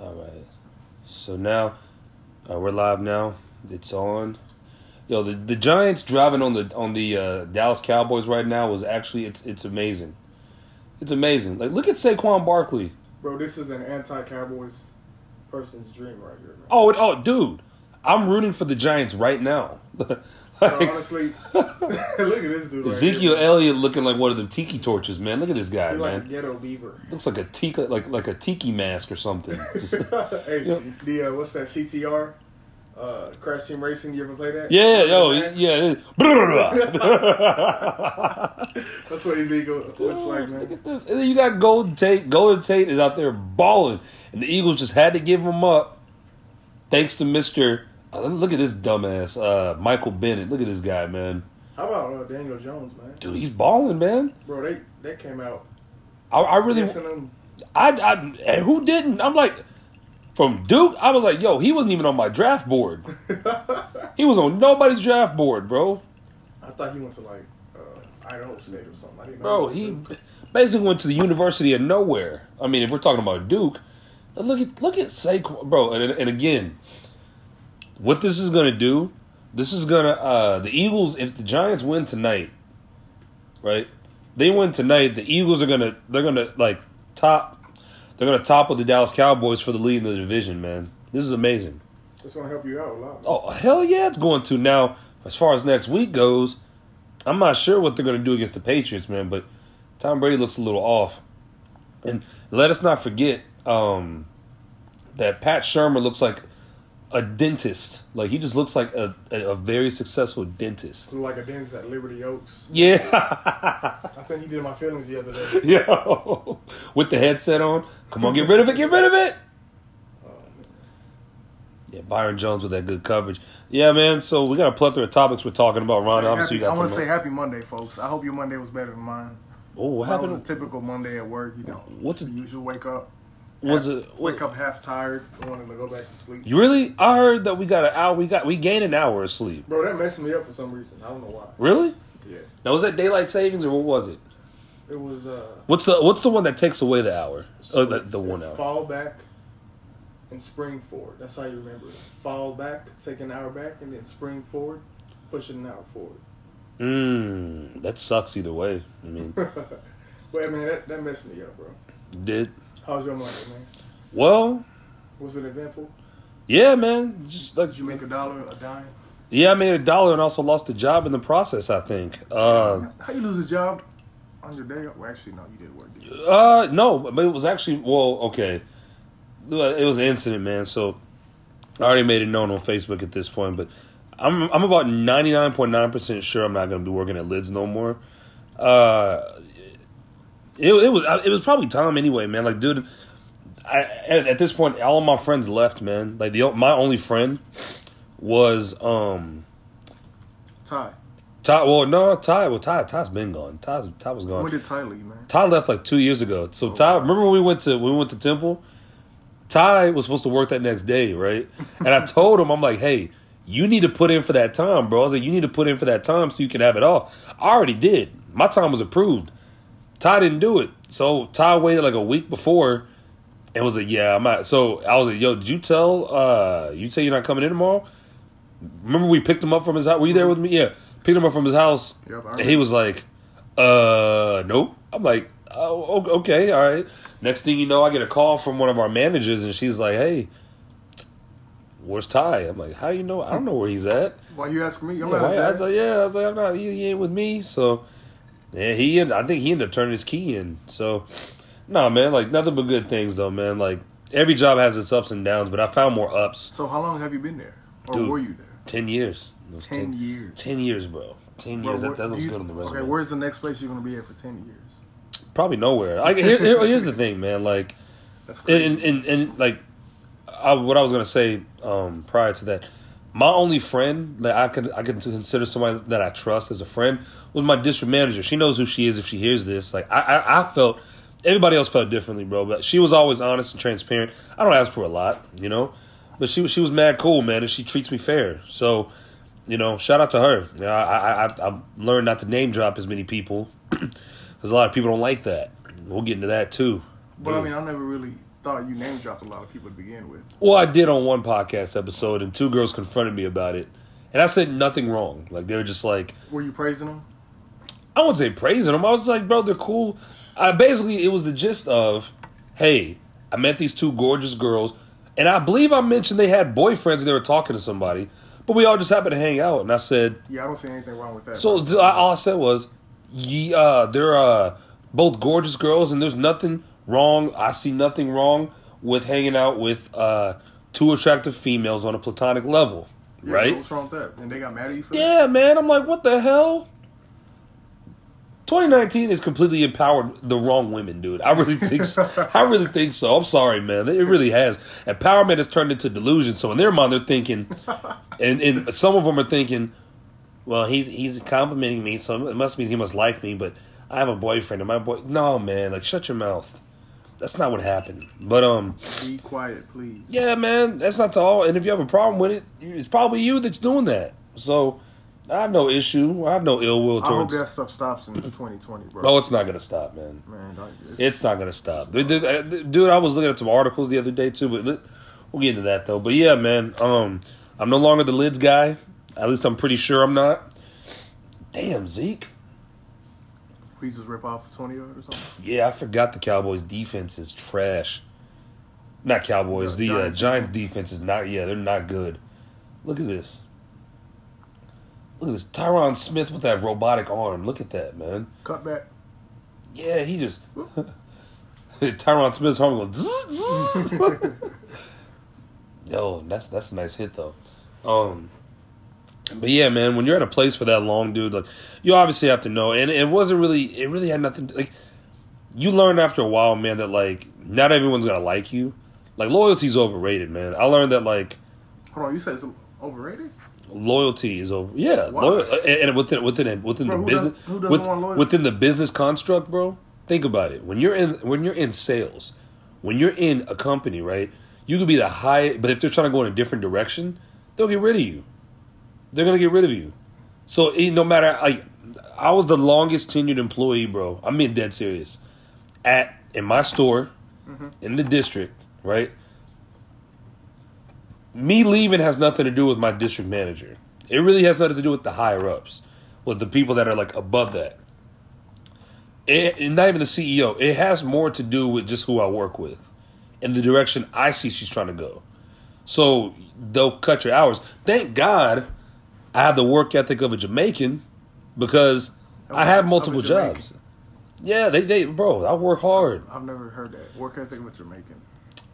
All right. So now uh, we're live now. It's on. Yo, the, the Giants driving on the on the uh, Dallas Cowboys right now was actually it's it's amazing. It's amazing. Like look at Saquon Barkley. Bro, this is an anti-Cowboys person's dream right here. Man. Oh, it- oh, dude, I'm rooting for the Giants right now. Like, honestly, look at this dude. Right Ezekiel here, Elliott looking like one of them tiki torches, man. Look at this guy, like a man. ghetto beaver. Looks like a tiki like like a tiki mask or something. Just- hey, Yeah. the uh, what's that CTR? Uh, Crash Team Racing. You ever play that? yeah, yo, yeah. That's what Ezekiel looks like, man. Look at this. And then you got Golden Tate. Golden Tate is out there balling, and the Eagles just had to give him up, thanks to Mister. Uh, look at this dumbass, uh, Michael Bennett. Look at this guy, man. How about uh, Daniel Jones, man? Dude, he's balling, man. Bro, they they came out I, I really. I, I, and who didn't? I'm like, from Duke, I was like, yo, he wasn't even on my draft board. he was on nobody's draft board, bro. I thought he went to like uh, Idaho State or something. I didn't know. Bro, he basically went to the University of Nowhere. I mean, if we're talking about Duke, look at look at Saquon, bro. And, and again, what this is gonna do, this is gonna uh the Eagles. If the Giants win tonight, right? They win tonight. The Eagles are gonna they're gonna like top. They're gonna topple the Dallas Cowboys for the lead in the division, man. This is amazing. It's gonna help you out a lot. Oh hell yeah, it's going to now. As far as next week goes, I'm not sure what they're going to do against the Patriots, man. But Tom Brady looks a little off, and let us not forget um, that Pat Shurmur looks like a dentist. Like he just looks like a, a, a very successful dentist. So like a dentist at Liberty Oaks. Yeah, I think he did my feelings the other day. yo, with the headset on. Come on, get rid of it. Get rid of it. Yeah, Byron Jones with that good coverage. Yeah, man. So we got a plethora of topics we're talking about. Ron, obviously, Happy- you I want to say happy Monday, folks. I hope your Monday was better than mine. Oh, what Mine was a happened? typical Monday at work. You know, What's the usual wake up? Was half- it? wake up half tired, wanting to go back to sleep? You really? I heard that we got an hour. We got we gained an hour of sleep. Bro, that messed me up for some reason. I don't know why. Really? Yeah, Now was that daylight savings or what was it? it was. uh What's the What's the one that takes away the hour? oh, the, the one hour. Fall back and spring forward. That's how you remember it. Fall back, take an hour back, and then spring forward, push it an hour forward. Mmm, that sucks either way. I mean, Wait, man, that, that messed me up, bro. did How's your Monday, man? well. Was it eventful? Yeah, man. Just like Did you make a dollar, a dime? yeah, I made a dollar and also lost a job in the process. I think. Uh, How you lose a job on your day? Well, actually, no, you did work. Did you? Uh, no, but it was actually well, okay. It was an incident, man. So I already made it known on Facebook at this point, but I'm I'm about ninety nine point nine percent sure I'm not going to be working at Lids no more. Uh, it it was it was probably time anyway, man. Like, dude, I at, at this point, all of my friends left, man. Like the my only friend was um Ty. Ty. Well, no, Ty. Well, Ty. Ty's been gone. Ty's Ty was gone. When did Ty leave, man? Ty left like two years ago. So Ty, remember when we went to when we went to Temple? Ty was supposed to work that next day, right? And I told him, I'm like, hey, you need to put in for that time, bro. I was like, you need to put in for that time so you can have it off. I already did. My time was approved. Ty didn't do it. So Ty waited like a week before and was like, yeah, I'm not. So I was like, yo, did you tell, uh, you tell you're not coming in tomorrow? Remember we picked him up from his house? Were you there with me? Yeah. Picked him up from his house. Yep, and he was like, uh, nope. I'm like, oh, okay, all right. Next thing you know, I get a call from one of our managers, and she's like, hey, where's Ty? I'm like, how you know? I don't know where he's at. Why you asking me? I'm Yeah, not I was like, yeah, I was like, I'm not. He, he ain't with me. So, yeah, he. I think he ended up turning his key in. So, no, man, like nothing but good things though, man. Like every job has its ups and downs, but I found more ups. So how long have you been there, or Dude. were you there? Ten years. Was Ten years. Ten years, bro. Ten Bro, years. where- that that looks good on the resume. Okay, where's the next place you're gonna be at for ten years? Probably nowhere. I, here, here- here's the thing, man. Like, and and, and, and like, I, what I was gonna say um, prior to that, my only friend that I could I could consider somebody that I trust as a friend was my district manager. She knows who she is if she hears this. Like, I I, I felt everybody else felt differently, bro. But she was always honest and transparent. I don't ask for a lot, you know, but she was she was mad cool, man, and she treats me fair. So. You know, shout out to her. You know, I, I I learned not to name drop as many people because a lot of people don't like that. We'll get into that too. But I mean, I never really thought you name dropped a lot of people to begin with. Well, I did on one podcast episode, and two girls confronted me about it, and I said nothing wrong. Like they were just like, Were you praising them? I wouldn't say praising them. I was like, bro, they're cool. I basically it was the gist of, hey, I met these two gorgeous girls, and I believe I mentioned they had boyfriends and they were talking to somebody, but we all just happened to hang out, and I said, Yeah, I don't see anything wrong with that. so all I said was, yeah, uh, they're uh, both gorgeous girls, and there's nothing wrong. I see nothing wrong with hanging out with uh, two attractive females on a platonic level, Yeah, right? What's wrong with that? And they got mad at you for that? Yeah, man. I'm like, what the hell? 2019 has completely empowered the wrong women, dude. I really think so. I really think so. I'm sorry, man. It really has. Empowerment has turned into delusion. So in their mind, they're thinking, and, and some of them are thinking, well, he's he's complimenting me, so it must mean he must like me. But I have a boyfriend, and my boy. No, man. Like, shut your mouth. That's not what happened. But um, Be quiet, please. yeah, man, that's not to all. And if you have a problem with it, it's probably you that's doing that. So I have no issue. I have no ill will towards. I hope that stuff stops in 2020, bro. Oh, it's not gonna stop, man. Man, it's, It's not gonna stop, dude. dude, dude, I was looking at some articles the other day too, but we'll get into that though. But yeah, man, um, I'm no longer the lids guy. At least I'm pretty sure I'm not. Damn, Zeke. Just rip off 20 or something. Yeah, I forgot the Cowboys' defense is trash. Not Cowboys. The The, uh, Giants' Giants' defense is not. Yeah, they're not good. Look at this. Look at this. Tyron Smith with that robotic arm. Look at that, man. Cut back. Yeah, he just. Tyron Smith's arm goes. zzz, zzz. Yo, that's that's a nice hit though. Um, but yeah, man, when you're at a place for that long, dude, like you obviously have to know, and it wasn't really, it really had nothing. Like you learn after a while, man, that like not everyone's gonna like you. Like loyalty's overrated, man. I learned that like Hold on, you said it's overrated? loyalty is over. Yeah, loyal, uh, and and within within within Bro, the business does- who doesn't with- want loyalty? within the business construct, bro. Think about it. When you're in when you're in sales, when you're in a company, right? You could be the high, but if they're trying to go in a different direction, they'll get rid of you. They're gonna get rid of you. So no matter like, I was the longest tenured employee, bro. I'm being dead serious. At in my store, Mm-hmm. in the district, right? me leaving has nothing to do with my district manager. It really has nothing to do with the higher ups, with the people that are like above that. It, and not even the CEO. It has more to do with just who I work with and the direction I see she's trying to go. So they'll cut your hours. Thank God I have the work ethic of a Jamaican because I have multiple jobs. Yeah, they, they, bro, I work hard. I've never heard that. Work ethic with Jamaican.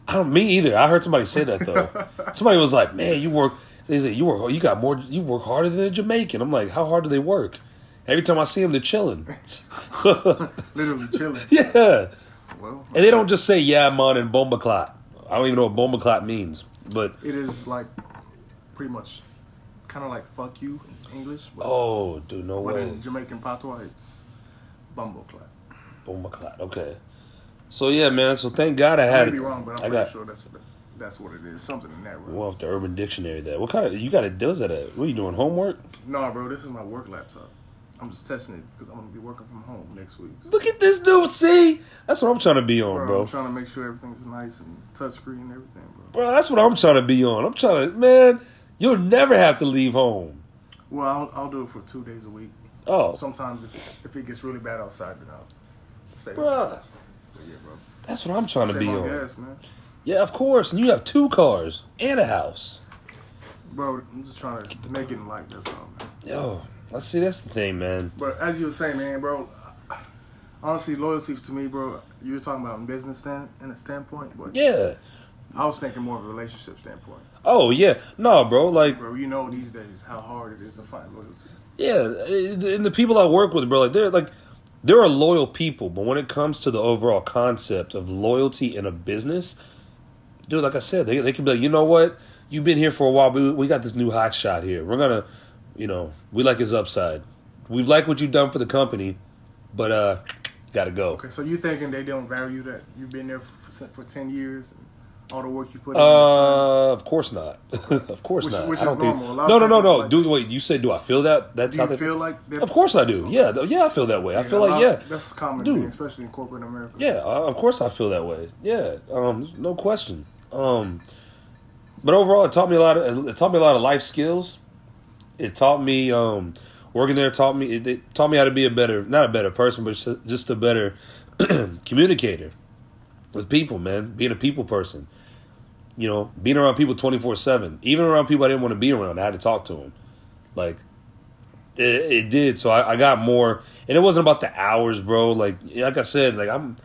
I don't me either. I heard somebody say that though. somebody was like, "Man, you work." They said you work. You got more. You work harder than a Jamaican. I'm like, how hard do they work? Every time I see them, they're chilling. Literally chilling. yeah, Well, and they don't just say "Yeah, man" and "bomba clot." I don't even know what bomba clot means, but it is like pretty much kind of like fuck you in English. But, oh, dude, no but way, in Jamaican patois, it's bumbo clap. bomba clot. Okay, so yeah, man. So thank God I had. I may be wrong, but I'm I pretty got. sure that's that's what it is. Something in that realm. Well, off the Urban Dictionary, that what kind of you got to does that at? What are you doing? Homework? No, bro, this is my work laptop. I'm just testing it because I'm gonna be working from home next week. So, Look at this dude. See, that's what I'm trying to be on, bro, bro. I'm trying to make sure everything's nice and touchscreen and everything, bro. Bro, that's what I'm trying to be on. I'm trying to, man. You'll never have to leave home. Well, I'll, I'll do it for two days a week. Oh, Sometimes if if it gets really bad outside, then I'll stay. Bruh. Yeah, bro. that's what I'm trying to be on on. gas, man. Yeah, of course. And you have two cars and a house. Bro, I'm just trying to make it in life. That's all, man. Yo, let's see. That's the thing, man. But as you were saying, man, bro, honestly, loyalty to me, bro, you were talking about in business stand in a standpoint, but Yeah. I was thinking more of a relationship standpoint. Oh yeah. No, bro. Like, Bro, you know these days how hard it is to find loyalty. yeah. And the people I work with, bro, like they're like, there are loyal people, but when it comes to the overall concept of loyalty in a business, dude, like I said, they they can be like, you know what, you've been here for a while, but we, we got this new hot shot here. We're gonna, you know, we like his upside. We like what you've done for the company, but uh, gotta go. Okay, so you thinking they don't value that you've been there for, for ten years? All the work you put in. Uh, of course not. of course Which- not. which I don't think. No, no, no, no. like- Do wait. You say, do I feel that? That's how Do you they. feel like? Of course I do. Yeah, th- yeah, I feel that way. I feel like lot- yeah, That's common Dude. thing, especially in corporate America. yeah. uh, Of course I feel that way. Yeah, um, no question. Um, but overall, it taught me a lot of it taught me a lot of life skills. It taught me um, working there taught me it, it taught me how to be a better not a better person, but just- just a better communicator with people. Man, being a people person. You know, being around people twenty four seven, even around people I didn't want to be around, I had to talk to them. Like it, it did. So I, I got more, and it wasn't about the hours, bro. Like like I said, like I'm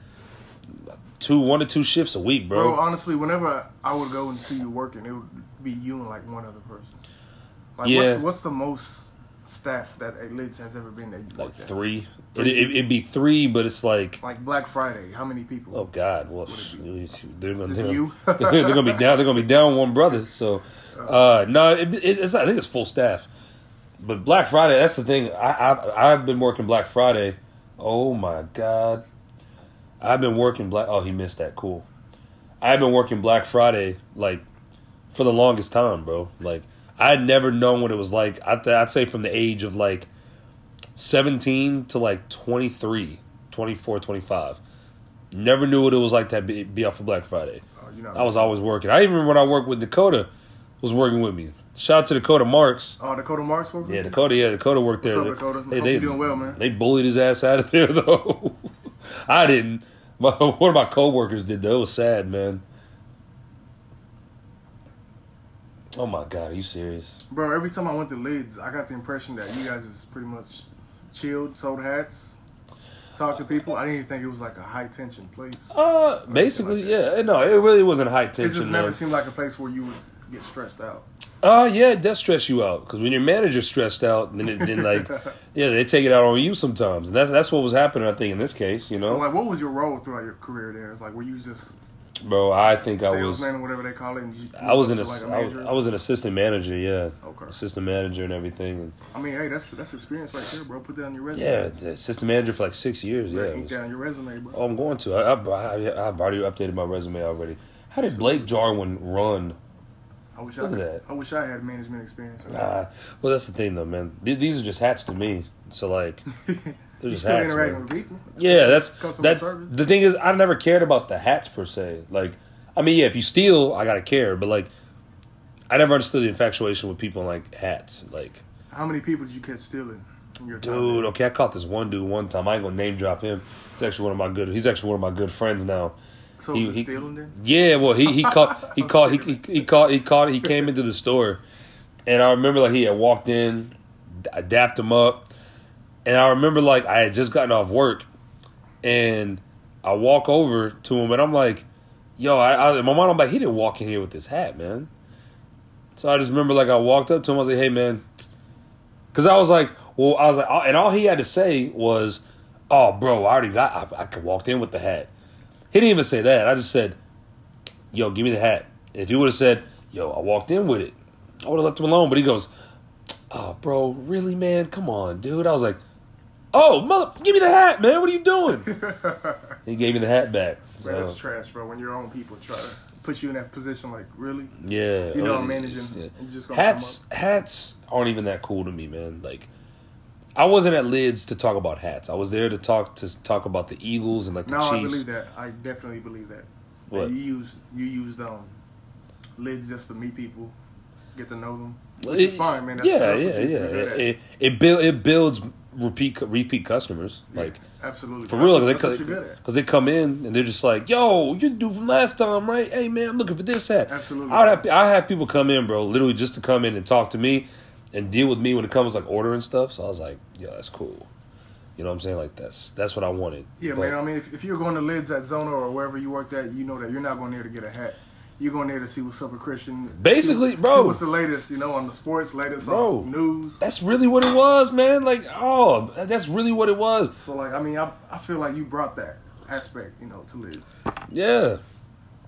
two one to two shifts a week, bro. Bro, honestly, whenever I would go and see you working, it would be you and like one other person. Like, Yeah. what's, what's the most staff that a Lids has ever been that like three. It, it, it'd be three, but it's like, Like Black Friday, how many people? oh god, well, they're gonna they're, you? they're gonna be down. They're gonna be down one brother. So, uh, no, it, it, it's I think it's full staff. But Black Friday, that's the thing. I, I I've been working Black Friday. Oh my god, I've been working Black. Oh, he missed that. Cool. I've been working Black Friday like for the longest time, bro. Like I'd never known what it was like. I'd, I'd say from the age of like 17 to like 23, 24, 25. Never knew what it was like to be, be out for Black Friday. Oh, you know. I was always working. I even remember when I worked with Dakota, was working with me. Shout out to Dakota Marks. Oh, Dakota Marks working? Yeah, Dakota. Yeah, Dakota worked What's there. up, Dakota? They, Hope they, you're doing well, man. They bullied his ass out of there though. I didn't. My, one of my coworkers did though. It was sad, man. Oh my god, are you serious? Bro, every time I went to Lids, I got the impression that you guys is pretty much chilled, sold hats, talked to people. I didn't even think it was like a high tension place. Uh, basically, yeah. No, it really wasn't high tension. it just never man. seemed like a place where you would get stressed out. Uh yeah, it does stress you out because when your manager's stressed out, then it, then like, yeah, they take it out on you sometimes, and that's that's what was happening. I think in this case, you know, So, like, what was your role throughout your career there? It's like, were you just bro. I think I was, salesman or whatever they call it? And you, I was you an, ass- up I like, was. I was an assistant manager, yeah, Okay. assistant manager and everything. And I mean, hey, that's that's experience right there, bro. Put that on your resume. yeah, the assistant manager for like six years. Yeah, it Ink was- that on your resume, bro. oh, I'm going to. I, I, I, I've already updated my resume already. How did Blake Jarwin run? I wish look I could, that. I wish I had management experience. Uh, well, that's the thing, though, man. These are just hats to me. So like, they're you just still hats. interacting with people. Yeah, that's customer that. service. The thing is, I never cared about the hats per se. Like, I mean, yeah, if you steal, I gotta care, but like, I never understood the infatuation with people in, like hats. Like, How many people did you catch stealing? In your time dude, okay, I caught this one dude one time. I ain't gonna name drop him. He's actually one of my good. He's actually one of my good friends now. So he- was he- stealing there? Yeah, well, he he caught he caught he, he he caught he caught he came into the store, and I remember like he had walked in, I dapped him up, and I remember like I had just gotten off work, and I walk over to him and I'm like, "Yo," I, I my mind I'm like, "He didn't walk in here with this hat, man." So I just remember like I walked up to him, I was like, "Hey, man," because I was like, "Well," I was like, and all he had to say was, "Oh, bro, I already got I, I walked in with the hat." He didn't even say that. I just said, "Yo, give me the hat." If he would have said, "Yo, I walked in with it," I would have left him alone. But he goes, "Oh, bro, really, man? Come on, dude." I was like, "Oh, mother, give me the hat, man. What are you doing?" he gave me the hat back. Bro, that's trash, bro. When your own people try to put you in that position, like really, yeah, you know, uh, managing, yeah. hats. Hats aren't even that cool to me, man. Like. I wasn't at Lids to talk about hats. I was there to talk to talk about the Eagles and like the. No, I believe that. I definitely believe that. What? And you use you used um lids just to meet people, get to know them. Which It- is fine, man. That's, yeah, that's yeah, yeah. It, it, it, build, it builds repeat repeat customers. Yeah, Like absolutely for real, what- they that's what you're good at. because they come in and they're just like, "Yo, you do from last time, right? Hey, man, I'm looking for this hat." Absolutely. I have I have people come in, bro, literally just to come in and talk to me and deal with me when it comes like ordering stuff. So I was like, "Yeah, that's cool." You know what I'm saying? Like that's that's what I wanted. Yeah, But- man. I mean, if, if you're going to lids at Zona or wherever you worked at, you know that you're not going there to get a hat. You're going there to see what's up with Christian. Basically, see, bro. See what's the latest, you know, on the sports, latest Bro. on news. That's really what it was, man. Like, oh, that's really what it was. So, like, I mean, I, I feel like you brought that aspect, you know, to live. Yeah.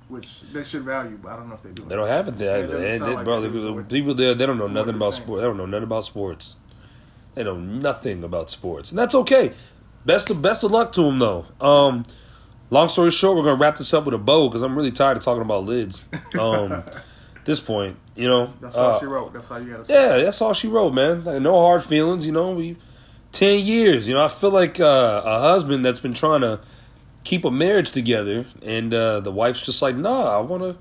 which they should value, but I don't know if they do. They don't have it there, it They- they- like bro. they they- do. the people there, they don't know nothing about sports. They don't know nothing about sports. They know nothing about sports, and that's okay. Best of best of luck to them though. Um, long story short, we're gonna wrap this up with a bow because I'm really tired of talking about lids. Um, this point, you know. That's all uh, she wrote. That's all you gotta say. Yeah, that's all she wrote, man. Like, no hard feelings, you know. We ten years, you know. I feel like uh, a husband that's been trying to keep a marriage together, and uh, the wife's just like, nah, I wanna,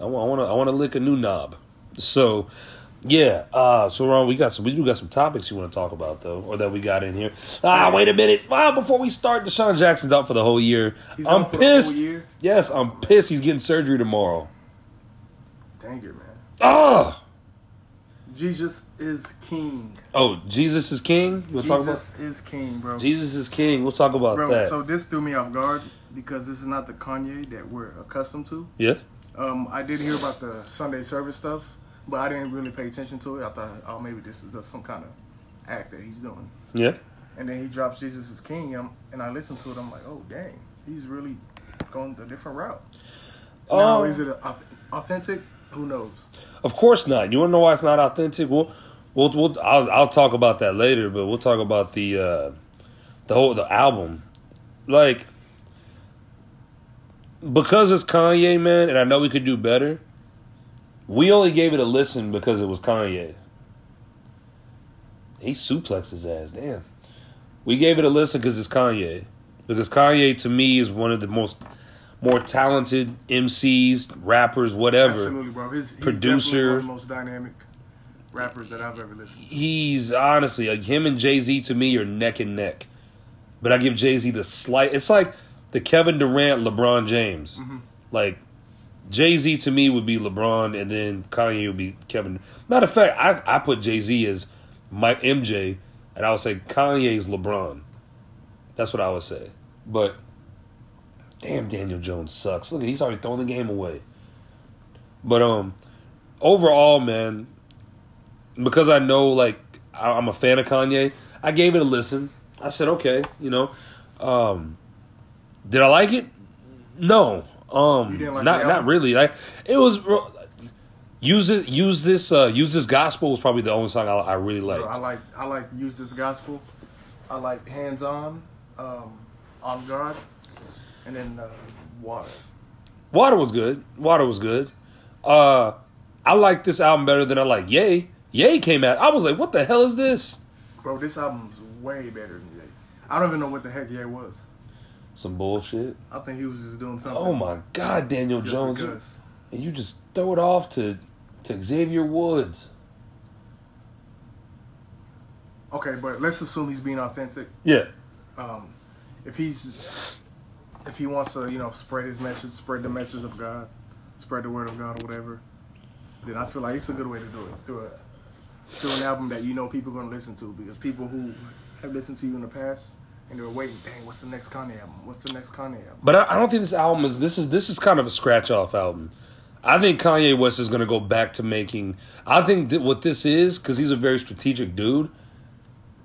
I wanna, I wanna lick a new knob. So, yeah. Uh, so Ron, we got some, we do got some topics you want to talk about though, or that we got in here. Ah, wait a minute. Wow, before we start, DeSean Jackson's out for the whole year. He's I'm out for the whole pissed. year? Yes, I'm pissed. He's getting surgery tomorrow. Dang it, man. Ah. Jesus is king. Oh, Jesus is king. We'll talk about. Jesus is king, bro. Jesus is king. We'll talk about Bro, that. so this threw me off guard because this is not the Kanye that we're accustomed to. yeah. Um, I did hear about the Sunday service stuff, but I didn't really pay attention to it. I thought, oh, maybe this is some kind of act that he's doing. Yeah. And then he drops Jesus is King, and, I listened to it. I'm like, oh, dang, he's really going a different route. now, Oh. is it au- authentic? Who knows? Of course not. You want to know why it's not authentic? We'll, we'll, we'll I'll, I'll talk about that later. But we'll talk about the, uh, the whole the album, like, because it's Kanye, man, and I know we could do better. We only gave it a listen because it was Kanye. He suplexed his ass. Damn. We gave it a listen because it's Kanye. Because Kanye, to me, is one of the most more talented MCs, rappers, whatever. Absolutely, bro. He's Producer. one of the most dynamic rappers that I've ever listened to. he's honestly like him and Jay Z to me are neck and neck. But I give Jay Z the slight. It's like the Kevin Durant, LeBron James. Mm-hmm. Like Jay Z to me would be LeBron, and then Kanye would be Kevin. Matter of fact, I I put Jay Z as my MJ, and I would say Kanye's LeBron. That's what I would say. But damn, Daniel Jones sucks. Look, he's already throwing the game away. But um, overall, man, because I know like I'm a fan of Kanye, I gave it a listen. I said, okay, you know, um, did I like it? No, um, like not not really. Like it was. Use it. Use this. Uh, use this gospel was probably the only song I, I really liked. I like I like use this gospel. I like hands on, um, on God, and then uh, water. Water was good. Water was good. Uh, I like this album better than I like Ye. Ye came out. I was like, what the hell is this? Bro, this album's way better than Ye. I don't even know what the heck Ye was. Some bullshit. I think he was just doing something. Oh my God, Daniel just Jones. because. and you just throw it off to to Xavier Woods. Okay, but let's assume he's being authentic. Yeah. Um, if he's if he wants to, you know, spread his message, spread the message of God, spread the word of God or whatever, then I feel like it's a good way to do it through a through an album that you know people are gonna listen to because people who have listened to you in the past and they're waiting, dang, what's the next Kanye album? What's the next Kanye album? But I, I don't think this album is this is this is kind of a scratch off album. I think Kanye West is going to go back to making. I think that what this is because he's a very strategic dude.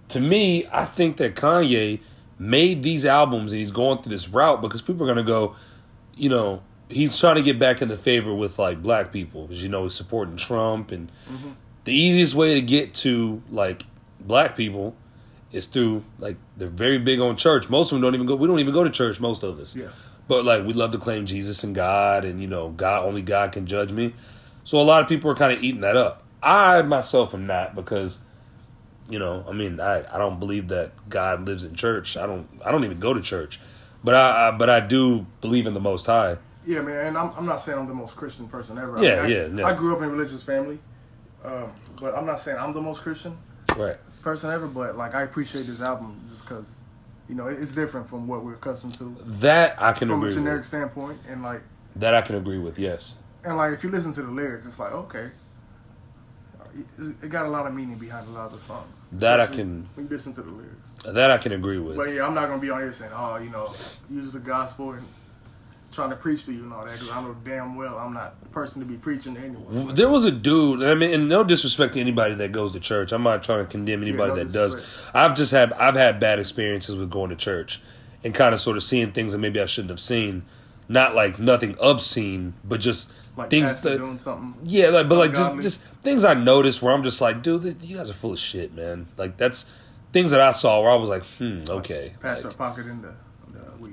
To me, I think that Kanye made these albums and he's going through this route because people are going to go, you know, he's trying to get back in the favor with like black people because you know he's supporting Trump and mm-hmm. the easiest way to get to like black people is through like they're very big on church. Most of them don't even go. We don't even go to church. Most of us. Yeah. But like we love to claim Jesus and God, and you know, God only God can judge me. So a lot of people are kind of eating that up. I myself am not because, you know, I mean, I, I don't believe that God lives in church. I don't I don't even go to church, but I, I but I do believe in the Most High. Yeah, man, and I'm, I'm not saying I'm the most Christian person ever. Yeah, I, yeah, yeah. I grew up in a religious family, um, but I'm not saying I'm the most Christian Right. Person ever. But like, I appreciate this album just because, you know, it's different from what we're accustomed to That I can from a generic with. standpoint, and like, That I can agree with. Yes. and like if you listen to the lyrics, it's like okay, it got a lot of meaning behind a lot of the songs. That I can- When you listen to the lyrics. That I can agree with. But yeah, I'm not gonna be on here saying, oh, you know, use the gospel and trying to preach to you and all that. Because I know damn well I'm not the person to be preaching to anyone. There was a dude. I mean, and no disrespect to anybody that goes to church. I'm not trying to condemn anybody no that does. I've just had I've had bad experiences with going to church and kind of sort of seeing things that maybe I shouldn't have seen. Not like nothing obscene, but just Like things that doing something. yeah, like but like just just things I noticed where I'm just like, dude, this, you guys are full of shit, man. Like that's things that I saw where I was like, hmm, okay, Pastor Like, pocket in the, week.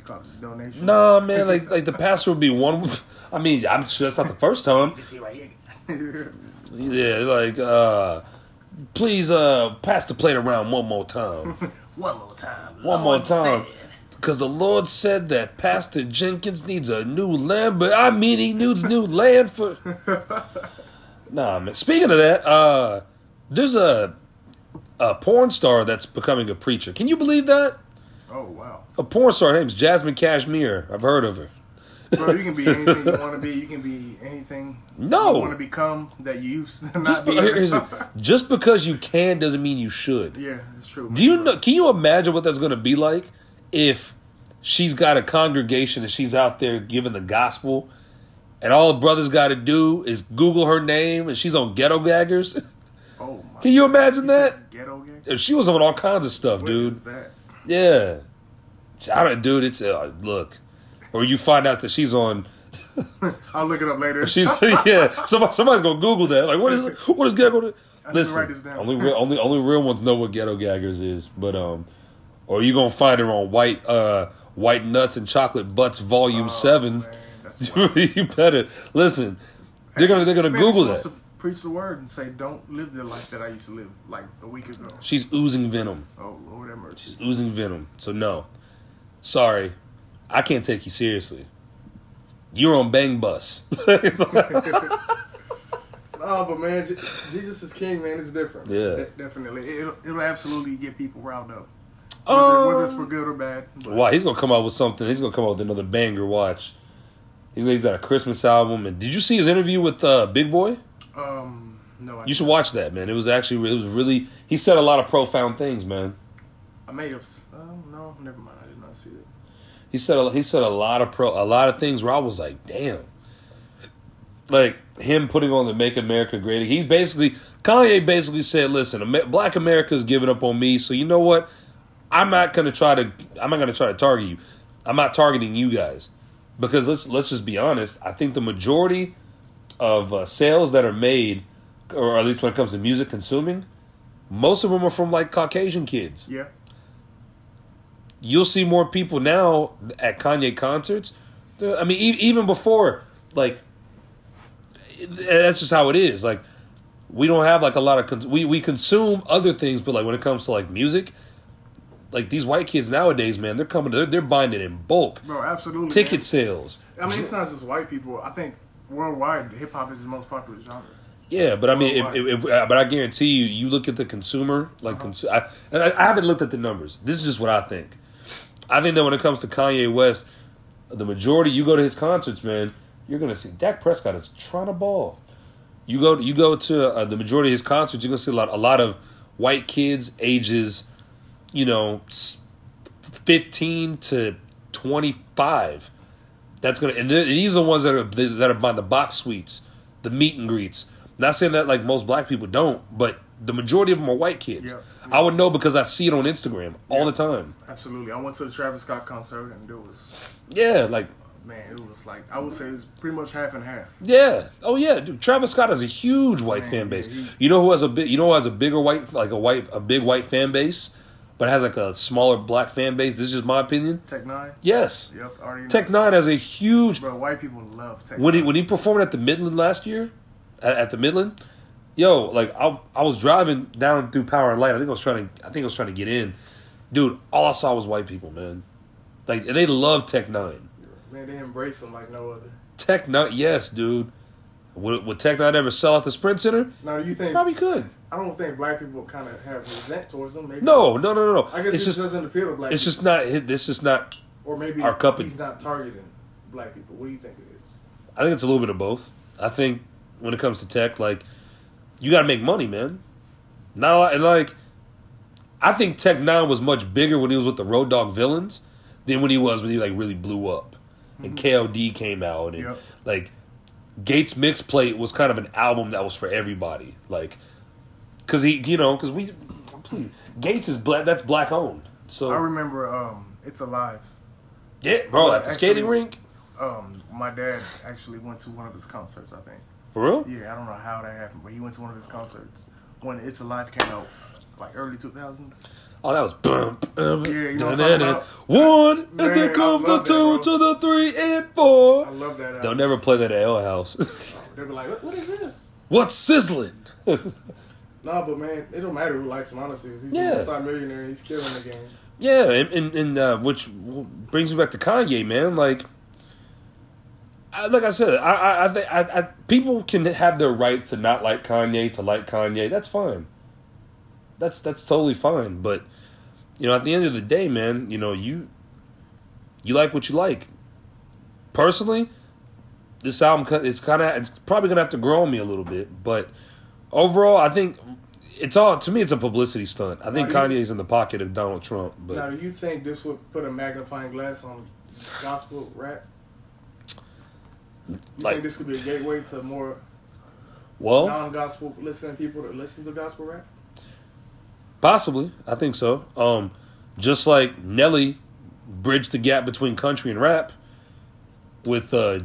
You call it donation? Nah, man, like like the pastor would be one. I mean, I'm sure that's not the first time. You see right here. Yeah, like uh, please uh, pass the plate around one more time, One more time. one more time, said. because the Lord said that Pastor Jenkins needs a new land, but I mean he needs new land for. Nah, man. Speaking of that, uh, there's a a porn star that's becoming a preacher. Can you believe that? Oh wow. A porn star. Her name's Jasmine Cashmere. I've heard of her. Bro, you can be anything you want to be. You can be anything No. you want to become that you used to not Just, be. be- here's it. just because you can doesn't mean you should. yeah, it's true. Do you know? Can you imagine what that's going to be like if she's got a congregation and she's out there giving the gospel, and all the brothers got to do is Google her name and she's on Ghetto Gaggers? Oh my. Can you imagine that? Ghetto. If she was on all kinds of stuff, What dude. Yeah, I don't, dude. It's uh, look, or you find out that she's on. I'll look it up later. She's yeah. Somebody, somebody's gonna Google that. Like, what is what is ghetto? I Listen, write this down. only real, only only real ones know what ghetto gaggers is. But um, or you gonna find her on white uh white nuts and chocolate butts volume seven. Oh, Man, that's you better listen. They're gonna they're gonna Man, Google that. To Preach the word and say, "Don't live the life that I used to live like a week ago." She's oozing venom. Oh Lord, have mercy. Oozing venom. So no, sorry, I can't take you seriously. You're on Bang Bus. Oh, but man, Je- Jesus is King, man. It's different. Yeah. De- definitely. It'll, it'll absolutely get people riled up, whether, whether it's for Um, good or bad. But, Wow, he's gonna come out with something. He's gonna come out with another banger. Watch. He's, he's got a Christmas album. And did you see his interview with uh, Big Boy? Um, no, I, You should watch that, man. It was actually it was really. He said a lot of profound things, man. I may have. s- Oh no, never mind. I did not see it. He said a, he said a lot of pro a lot of things where I was like, damn. Like him putting on the "Make America Great." He basically Kanye basically said, "Listen, Black America is giving up on me, so you know what? I'm not gonna try to. I'm not gonna try to target you. I'm not targeting you guys because let's let's just be honest. I think the majority of uh, sales that are made, or at least when it comes to music consuming, most of them are from like Caucasian kids Yeah. you'll see more people now at Kanye concerts. I mean, e- even before, like, that's just how it is. Like, we don't have like a lot of cons- we we consume other things, but like when it comes to like music, like these white kids nowadays, man, they're coming, they're, they're buying it in bulk. Bro, absolutely. Ticket man. sales, I mean, it's not just white people. I think worldwide, hip hop is the most popular genre. yeah. But I mean, if, if, if but I guarantee you, you look at the consumer, like, consu- I, I I haven't looked at the numbers. This is just what I think. I think that when it comes to Kanye West, the majority you go to his concerts, man, you're gonna see Dak Prescott is trying to ball. You go you go to uh, the majority of his concerts, you're gonna see a lot a lot of white kids ages, you know, fifteen to twenty five. That's gonna and these are the ones that are that are buying the box suites, the meet and greets. Not saying that like most black people don't, but the majority of them are white kids. Yeah. I would know because I see it on Instagram all the time. Absolutely. I went to the Travis Scott concert and it was, Yeah, like man, it was like I would say it's pretty much half and half. Yeah. Oh yeah, dude. Travis Scott has a huge white Man, fan base. yeah, he- you know who has a big? You know who has a bigger white, like a white, a big white fan base, but has like a smaller black fan base. This is just my opinion. Tech Nine. Yes. Yep. Already. Tech Nine has a huge. Bro, white people love Tech. When he when he performed at the Midland last year, at, at the Midland, yo, like I I was driving down through Power and Light. I think I was trying to I think I was trying to get in, dude. All I saw was white people, man. Like and they love Tech Nine. man, they embrace them like no other. Tech Nine, yes, dude. Would, would Tech Nine ever sell at the Sprint Center? Now you think? Probably could. I don't think black people kind of have resent towards them. Maybe No, no, no, no, no. I guess it's it just doesn't appeal to black. it's people. just not. It's just not. or maybe our company. he's not targeting black people. What do you think it is? I think it's a little bit of both. I think when it comes to tech, like you got to make money, man. Not a lot, and like I think Tech Nine was much bigger when he was with the Rogue Dog Villains than when he was when he like really blew up and mm-hmm. KOD came out and Yep. like Gates Mixed Plate was kind of an album that was for everybody, like because he you know because we please, Gates is black that's black owned so I remember um, "It's Alive." yeah bro at the Actually- skating rink Um, my dad actually went to one of his concerts. I think. for real Yeah, I don't know how that happened, but he went to one of his concerts when "It's Alive" came out like early two thousands. Oh, that was bum, bum, Yeah, you know what I'm dun, dun, talking dun. about? one, Man, and then I comes the love that, two to the three and four. I love that. They'll never play that at L House. They'll be like, what, what is this? What's sizzling? Nah, but man, it don't matter who likes him. Honestly, he's Yeah. a multi-millionaire. He's killing the game. Yeah, and and, and uh, which brings me back to Kanye, man. Like, I, like I said, I I, I, think I I people can have their right to not like Kanye, to like Kanye. That's fine. That's that's totally fine. But you know, at the end of the day, man, you know you you like what you like. Personally, this album it's kind of it's probably gonna have to grow on me a little bit, but overall, I think. It's all to me. It's a publicity stunt. I think Now, you- Kanye's in the pocket of Donald Trump, but Now, do you think this would put a magnifying glass on gospel rap? You Like- think this could be a gateway to more well, non-gospel listening people that listen to gospel rap? Possibly, I think so. Um, just like Nelly bridged the gap between country and rap with uh,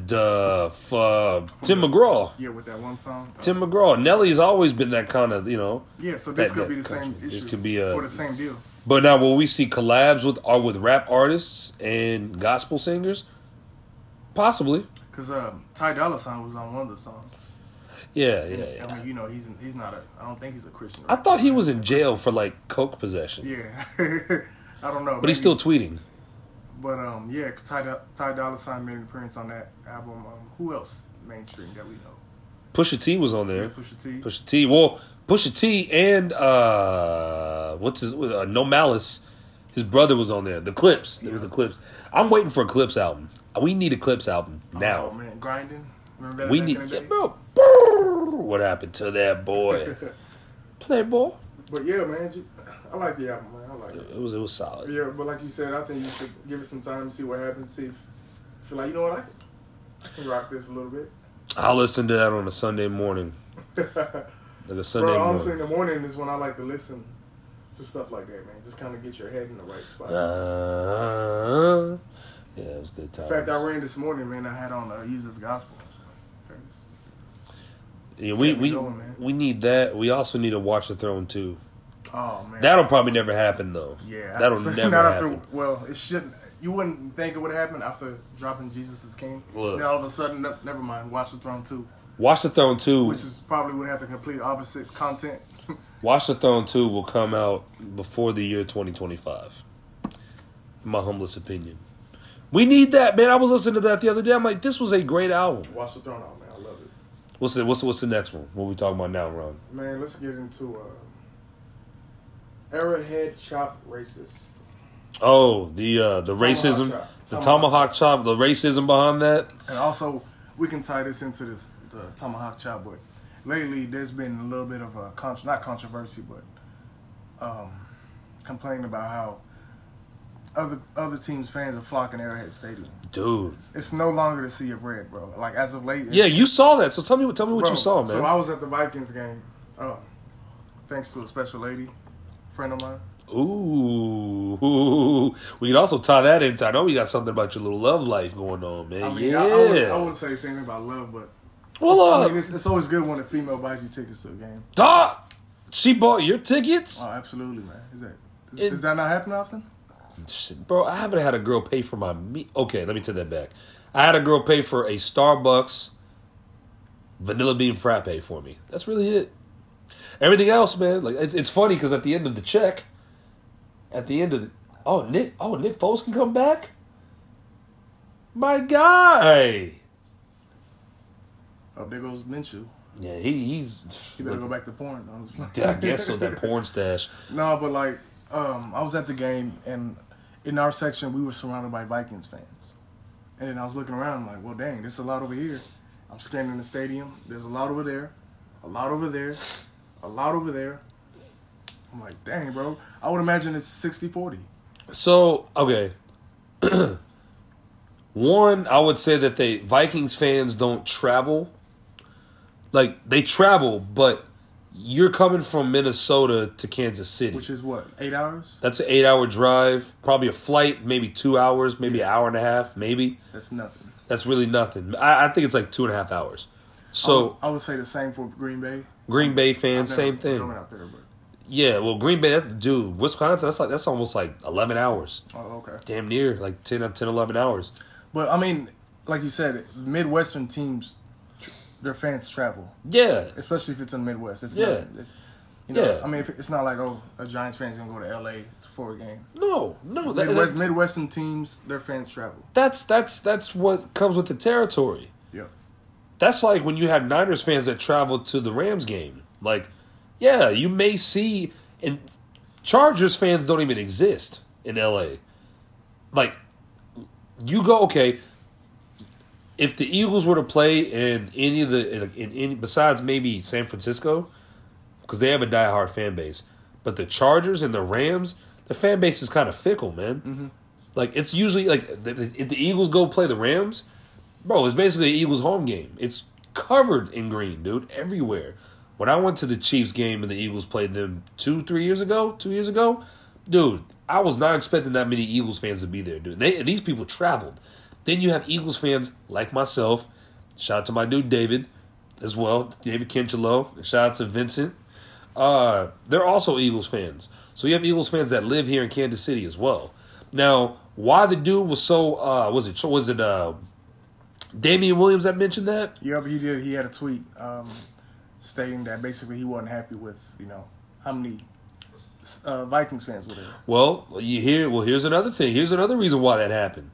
f- uh Tim McGraw. Yeah, with that one song. Tim McGraw. Nelly's always been that kind of you know. yeah, so this that- could that be the same country. issue. This could be a- or the same deal. But now, when we see collabs with are with rap artists and gospel singers? Possibly. Because uh, Ty Dolla Sign was on one of the songs. Yeah, And, yeah, yeah. I mean, you know, he's he's not a. I don't think he's a Christian. I thought he was in jail for like coke possession, Yeah, I don't know. but he's still tweeting. But um, yeah, Ty, Ty Dolla Sign made an appearance on that album. Um, who else mainstream that we know? Pusha T was on there. Pusha T. Pusha T. Well, Pusha T and uh, what's his uh, No Malice. His brother was on there. The Clipse. There was the Clipse. I'm waiting for a Clipse album. We need a Clipse album now. Oh now. man, grinding. Remember that we need. Yeah, bro. What happened to that boy? Playboy. But yeah, man, I like the album, man. I like it. It was. It was solid. Yeah, but like you said, I think you should give it some time, to see what happens, see if feel like you know what I can, I can rock this a little bit. I'll listen to that on a Sunday morning. Like a Sunday Bro, honestly, morning. in the morning is when I like to listen to stuff like that, man. Just kind of get your head in the right spot. Uh, yeah, it was good in time. fact, I ran this morning, man. I had on uh, Jesus Gospel. Yeah, we we going, man. we need that. We also need to watch the throne too. Oh man, That'll probably never happen though. yeah, that'll never happen. After, well, it shouldn't. You wouldn't think it would happen after dropping Jesus as King. Look. Then all of a sudden, ne- never mind. Watch the Throne two, Watch the Throne two. which is probably would have the complete opposite content. Watch the Throne two will come out before the year twenty twenty five. In my humblest opinion, we need that man. I was listening to that the other day. I'm like, this was a great album. Watch the Throne out, man. I love it. What's the what's what's the next one? What we talking about now, Ron? Man, let's get into uh, Arrowhead Chop Racist. Oh, the uh, the racism, chop. the Tomahawk tomahawk chop, the racism behind that. And also, we can tie this into this the tomahawk chop. But lately, there's been a little bit of a not controversy, but um, complaining about how other other teams' fans are flocking Arrowhead Stadium. Dude, It's no longer the sea of red, bro. Like as of late, yeah, you saw that. So tell me, tell me what Bro, you saw, man. So I was at the Vikings game. Oh, thanks to a special lady, friend of mine. Ooh, we can also tie that into. I know we got something about your little love life going on, man. I mean, yeah. I, I, wouldn't, I wouldn't say it's anything about love, but well, I uh, mean, it's, it's always good when a female buys you tickets to a game. dog, she bought your tickets, Oh, absolutely, man. Is that is, It- does that not happen often? Bro. I haven't had a girl pay for my meat. Okay, let me take that back. I had a girl pay for a Starbucks vanilla bean frappe for me. That's really it. Everything else, man. Like it's, it's funny because at the end of the check, at the end of the oh Nick oh Nick Foles can come back. My guy. Oh, there goes Minshew. Yeah, he, he's. You better go back to porn. I Yeah, I guess so. That porn stash. No, but like, um, I was at the game, and in our section, we were surrounded by Vikings fans. And then I was looking around, I'm like, well, dang, there's a lot over here. I'm scanning the stadium. There's a lot over there, a lot over there, a lot over there. I'm like, dang, bro. I would imagine it's 60 40. So okay. One, I would say that they Vikings fans don't travel. Like they travel, but you're coming from Minnesota to Kansas City. Which is what, eight hours? That's an eight hour drive, probably a flight, maybe two hours, maybe an hour and a half, maybe. That's nothing. That's really nothing. I, I think it's like two and a half hours. So I would say the same for Green Bay. Green Bay fans, same thing. There, Yeah, well, Green Bay, that, dude, Wisconsin, that's like that's almost like eleven hours, Oh, okay. damn near like 10, 10 11 hours. But I mean, like you said, Midwestern teams, their fans travel, Yeah, especially if it's in the Midwest. It's Yeah. Not, you know, Yeah. I mean, if it's not like oh, a Giants fan's gonna go to L.A. for a game. no, no, that, Midwest, that- Midwestern teams, their fans travel. that's that's that's what comes with the territory. Yep. That's like when you have Niners fans that travel to the Rams game. Like, yeah, you may see, and Chargers fans don't even exist in LA. Like, you go okay. If the Eagles were to play in any of the in, in, in besides maybe San Francisco, because they have a diehard fan base, but the Chargers and the Rams, the fan base is kind of fickle, man. Mm-hmm. Like it's usually like the- the- if the Eagles go play the Rams, bro, it's basically an Eagles home game. It's covered in green, dude, everywhere. When I went to the Chiefs game and the Eagles played them two, three years ago, two years ago, dude, I was not expecting that many Eagles fans to be there, dude. They these people traveled. Then you have Eagles fans like myself. Shout out to my dude David as well, David Kinchelo. Shout out to Vincent. Uh, they're also Eagles fans. So you have Eagles fans that live here in Kansas City as well. Now, why the dude was so uh was it was it uh Damien Williams that mentioned that? Yeah, but he did. He had a tweet um, stating that basically he wasn't happy with you know how many uh, Vikings fans were there. Well, you hear well here's another thing. Here's another reason why that happened.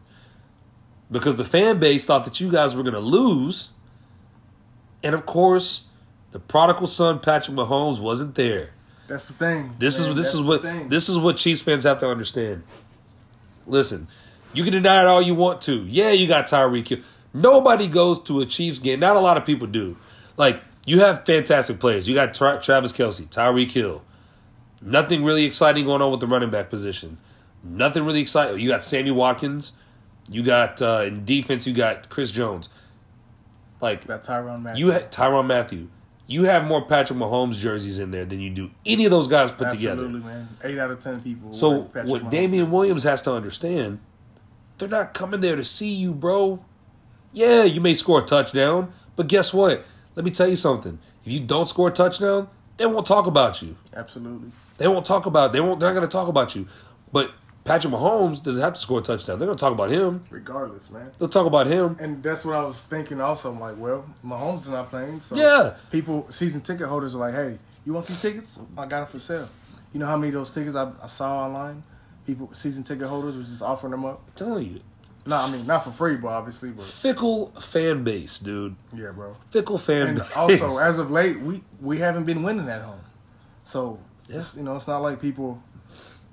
Because the fan base thought that you guys were gonna lose. And of course, the prodigal son Patrick Mahomes wasn't there. That's the thing. This man. is this is what this is what Chiefs fans have to understand. Listen, you can deny it all you want to. Yeah, you got Tyreek Hill. Nobody goes to a Chiefs game. Not a lot of people do. Like you have fantastic players. You got Tra- Travis Kelce, Tyreek Hill. Nothing really exciting going on with the running back position. Nothing really exciting. You got Sammy Watkins. You got uh, in defense. You got Chris Jones. Like Got Tyrann Mathieu. you had Tyrann Mathieu. You have more Patrick Mahomes jerseys in there than you do any of those guys put Absolutely, together. Absolutely, man. Eight out of ten people. So Patrick what Mahomes. Damien Williams has to understand, they're not coming there to see you, bro. Yeah, you may score a touchdown, but guess what? Let me tell you something. If you don't score a touchdown, they won't talk about you. Absolutely. They won't talk about. They won't. They're not going to talk about you. But Patrick Mahomes doesn't have to score a touchdown. They're going to talk about him. Regardless, man. They'll talk about him. And that's what I was thinking. Also, I'm like, well, Mahomes is not playing, so Yeah. People, season ticket holders are like, hey, you want these tickets? I got them for sale. You know how many of those tickets I, I saw online? People, season ticket holders were just offering them up. I'm telling you, No, I mean not for free, but obviously, but fickle fan base, dude. yeah, bro. Fickle fan And base. also, as of late, we we haven't been winning at home, so it's, you know it's not like people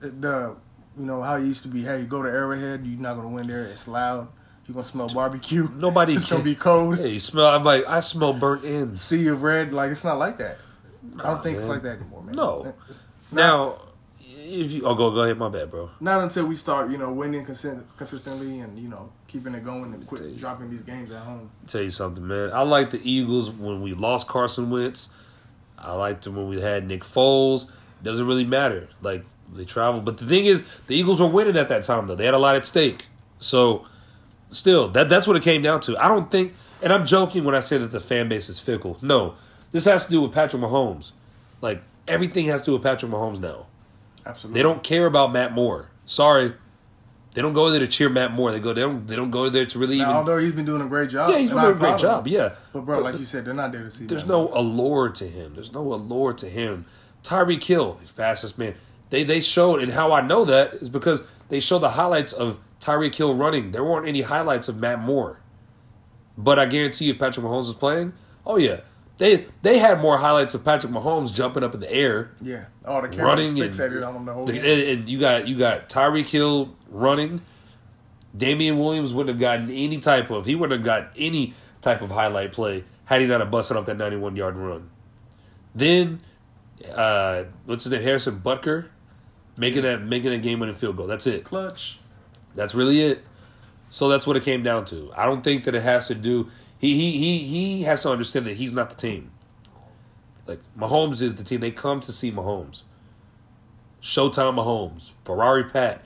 the you know how it used to be. Hey, you go to Arrowhead, you're not gonna win there. It's loud. You're gonna smell barbecue. Nobody It's gonna be cold. Hey, you smell. I'm like, I smell burnt ends. Sea of red. Like it's not like that. I don't think it's like that anymore, man. No. Now, if you, oh, go go ahead. My bad, bro. Not until we start, you know, winning consist- consistently and you know keeping it going and quit dropping these games at home. tell you something, man. I like the Eagles when we lost Carson Wentz. I liked them when we had Nick Foles. Doesn't really matter. Like they travel, but the thing is, the Eagles were winning at that time though. They had a lot at stake. So, still, that that's what it came down to. I don't think, and I'm joking when I say that the fan base is fickle. No, this has to do with Patrick Mahomes. Like everything has to do with Patrick Mahomes now. Absolutely. They don't care about Matt Moore. Sorry. They don't go there to cheer Matt Moore. They go. They don't. They don't go there to really Now, even. although he's been doing a great job. Yeah, he's been doing a great job. Yeah, But bro, like you said, they're not there to see. there's that. no allure to him. There's no allure to him. Tyreek Hill, fastest man. They they showed, and how I know that is because they showed the highlights of Tyreek Hill running. There weren't any highlights of Matt Moore. But I guarantee you, if Patrick Mahomes was playing, oh yeah, they they had more highlights of Patrick Mahomes jumping up in the air, Yeah. Oh, the camera running, and, on him the whole and, and you got you got Tyreek Hill running. Damien Williams wouldn't have gotten any type of he wouldn't have got any type of highlight play had he not have busted off that 91 yard run. Then, uh, what's his name? Harrison Butker making that making a game winning field goal. That's it. Clutch. That's really it. So that's what it came down to. I don't think that it has to do. He he he he has to understand that he's not the team. Like Mahomes is the team. They come to see Mahomes. Showtime Mahomes, Ferrari Pat,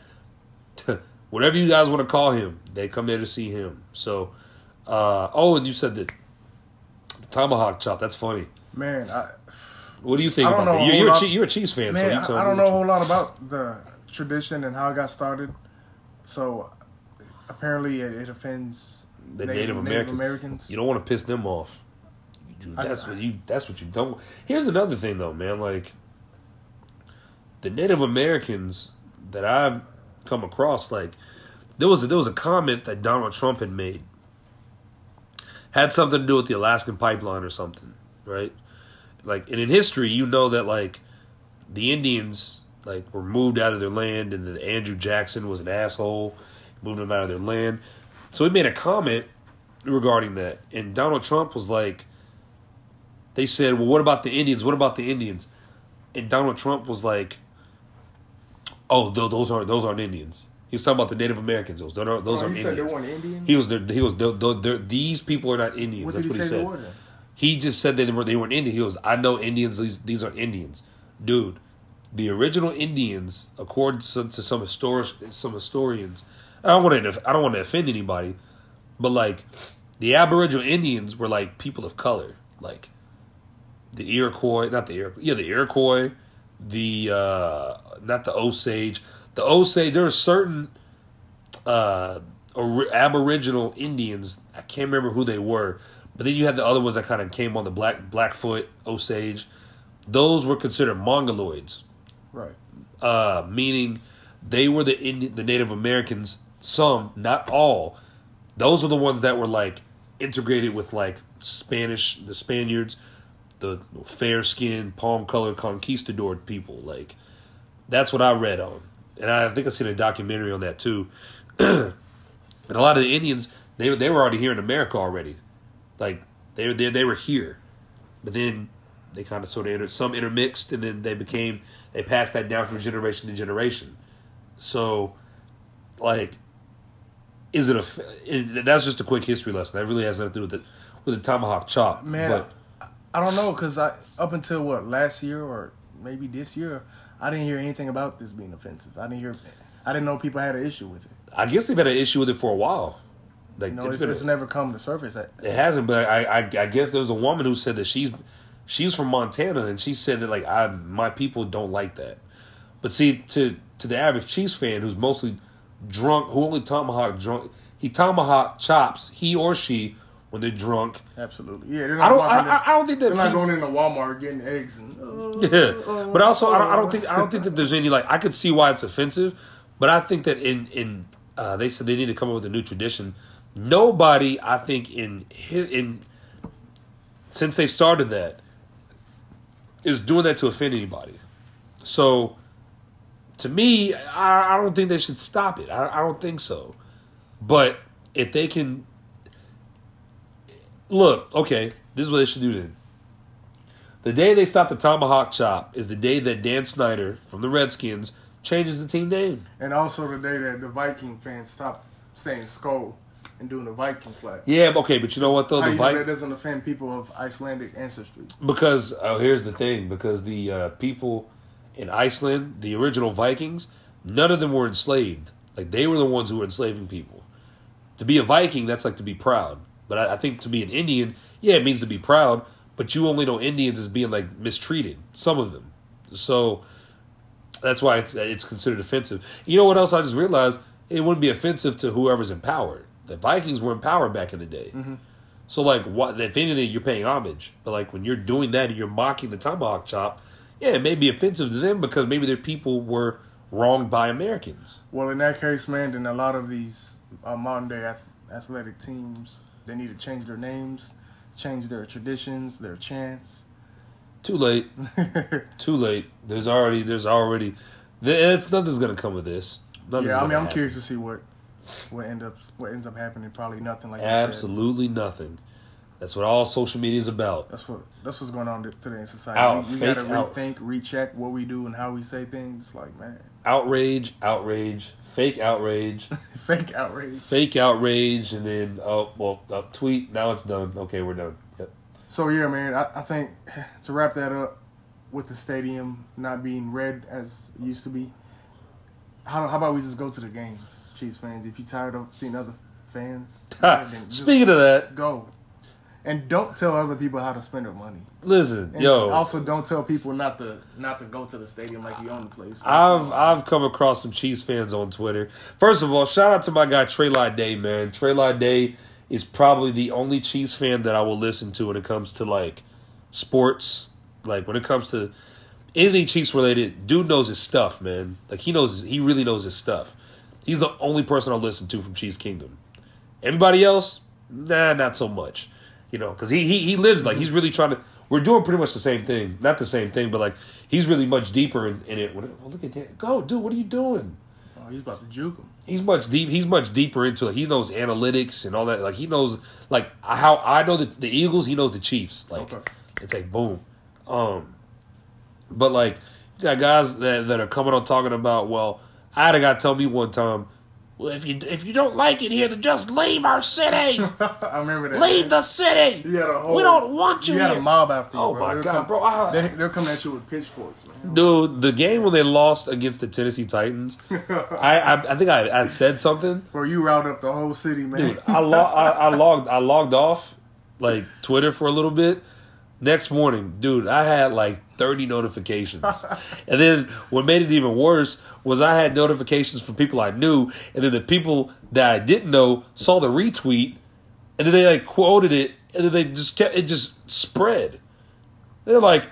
whatever you guys want to call him, they come there to see him. So, uh, oh, and you said that the tomahawk chop. That's funny. Man, I, What do you think I don't about know that? You're, you're, a you're a Chiefs fan, so Man, you I, I don't know a whole lot about the tradition and how it got started. So apparently, it, it offends the Native, Americans. Americans. You don't want to piss them off. I- that's what you. That's what you don't. Here's another thing, though, man. Like the Native Americans that I've come across, like there was a, there was a comment that Donald Trump had made had something to do with the Alaskan pipeline or something, right? Like, and in history, you know that like the Indians like were moved out of their land, and that Andrew Jackson was an asshole, moved them out of their land. So he made a comment regarding that, and Donald Trump was like, they said, "Well, what about the Indians? What about the Indians?" And Donald Trump was like, "Oh, tho- those aren't those aren't Indians." He was talking about the Native Americans. Those those Oh, aren't he said Indians. they weren't Indians. He was there. He was. They're, they're, they're- these people are not Indians. what That's did he what he say said. Were? He just said that they were they weren't Indian. He goes, I know Indians. These these are Indians, dude. The original Indians, according to some, to some histor- some historians, I don't want to I don't want to offend anybody, but like the Aboriginal Indians were like people of color, like the Iroquois, not the Iroquois, yeah, the Iroquois, the uh not the Osage, the Osage. There are certain uh ori- Aboriginal Indians. I can't remember who they were, but then you had the other ones that kind of came on the black Blackfoot, Osage. Those were considered Mongoloids, Right. uh, meaning they were the Indi- the Native Americans. Some, not all. Those are the ones that were like integrated with like Spanish, the Spaniards, the fair skinned, palm colored conquistador people. Like that's what I read on, and I think I seen a documentary on that too. and a lot of the Indians, they they were already here in America already, like they were they, they were here, but then they kind of sort of entered some intermixed, and then they became they passed that down from generation to generation. So, like, is it a? That's just a quick history lesson. That really has nothing to do with the with the tomahawk chop. Man, but I don't know because I up until what last year or maybe this year, I didn't hear anything about this being offensive. I didn't hear. I didn't know people had an issue with it. I guess they've had an issue with it for a while. Like know, it's it's, it's never come to surface. It hasn't, but I, I I guess there's a woman who said that she's she's from Montana and she said that like I my people don't like that. But see to to the average Chiefs fan who's mostly drunk, who only tomahawk drunk, he tomahawk chops he or she when they're drunk. Absolutely, yeah. They're I don't in- I, I don't think that They're not going into Walmart getting eggs and. uh, yeah, but also I don't, I don't think I don't think that there's any like I could see why it's offensive, but I think that in in uh, they said they need to come up with a new tradition. Nobody, I think in in since they started that is doing that to offend anybody. So to me, I, I don't think they should stop it. I, I don't think so. But if they can look, okay, this is what they should do then. The day they stop the tomahawk chop is the day that Dan Snyder from the Redskins changes the team name. And also the day that the Viking fans stop saying Skol and doing the Viking flag. Yeah, okay, but you know what though? How The Viking that doesn't offend people of Icelandic ancestry? because oh, here's the thing: because the uh, people in Iceland, the original Vikings, none of them were enslaved. Like they were the ones who were enslaving people. To be a Viking, that's like to be proud. But I, I think to be an Indian, yeah, it means to be proud. But you only know Indians as being like mistreated. Some of them, so that's why it's, it's considered offensive. You know what else I just realized? It wouldn't be offensive to whoever's in power. The Vikings were in power back in the day. So like, what if anything, you're paying homage. But like when you're doing that and you're mocking the tomahawk chop, yeah, it may be offensive to them because maybe their people were wronged by Americans. Well, in that case, man, then a lot of these uh, modern day ath- athletic teams they need to change their names, change their traditions, their chants. Too late. Too late. There's already. There's already. It's nothing's gonna come of this. Nothing's yeah, I mean, I'm happen. curious to see what what end up what ends up happening. Probably nothing like. Absolutely nothing. That's what all social media is about. That's what that's what's going on today in society. Out, we we fake gotta out. rethink, recheck what we do and how we say things. Like man, Outrage, outrage, fake outrage, fake outrage. fake outrage, and then oh well, uh, tweet. Now it's done. Okay, we're done. Yep. So yeah, man, I, I think to wrap that up with the stadium not being red as it used to be. How, how about we just go to the games, Chiefs fans? If you're tired of seeing other fans, Speaking of that, go. And don't tell other people how to spend their money. Listen, And yo, Also, don't tell people not to not to go to the stadium like you own the place. I've I've come across some Chiefs fans on Twitter. First of all, shout out to my guy Trey Day, man. Trey Day is probably the only Chiefs fan that I will listen to when it comes to like sports. Like when it comes to anything Chiefs related, dude knows his stuff, man. Like he knows he really knows his stuff. He's the only person I'll listen to from Chiefs Kingdom. Everybody else, nah, not so much. You know, because he, he he lives like he's really trying to. We're doing pretty much the same thing, not the same thing, but like he's really much deeper in, in it. When, oh, look at that! Go, dude! What are you doing? Oh, he's about to juke him. He's much deep. He's much deeper into it. He knows analytics and all that. Like he knows like how I know the, the Eagles. He knows the Chiefs. Like Okay. it's like boom. Um, but like you got guys that that are coming on talking about. Well, I had a guy tell me one time. Well, if you if you don't like it here, then just leave our city. I remember that. leave the city. You had a whole, we don't want you, You had here. a mob after you. Oh bro. my They're God, come- bro, I- they, they're coming at you with pitchforks, man. Dude, the game when they lost against the Tennessee Titans, I, I I think I I said something. Bro, you riled up the whole city, man. Dude, I, lo- I, I logged I logged off like Twitter for a little bit. Next morning, dude, I had like 30 notifications. and then what made it even worse was I had notifications from people I knew, and then the people that I didn't know saw the retweet, and then they like quoted it, and then they just kept it just spread. They're like,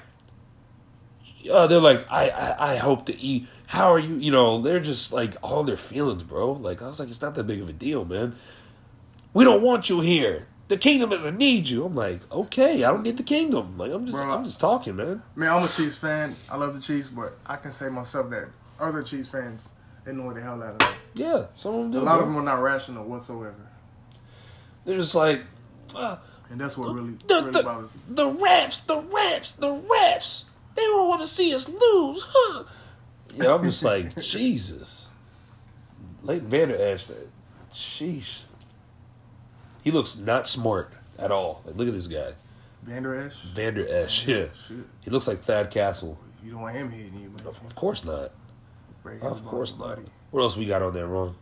uh, they're like, I, I, I hope to eat. How are you? You know, they're just like all their feelings, bro. Like I was like, it's not that big of a deal, man. We don't want you here. The kingdom doesn't need you. I'm like, okay, I don't need the kingdom. Like I'm just, Bro. I'm just talking, man. Man, I'm a Chiefs fan. I love the Chiefs, but I can say myself that other Chiefs fans annoy the hell out of me. Yeah, some of them do. A lot bro. of them are not rational whatsoever, They're just like, uh, and that's what really the, really the, bothers me. the refs, the refs, the refs. They don't want to see us lose, huh? Yeah, I'm just like, Jesus. Leighton Vander Esch, that- sheesh. He looks not smart at all. Like, look at this guy. Vander Esch, Vander Esch, oh, yeah. shit, He looks like Thad Castle. you don't want him hitting you, man. Of course not. Break Of course body. not. What else we got on there, Ron?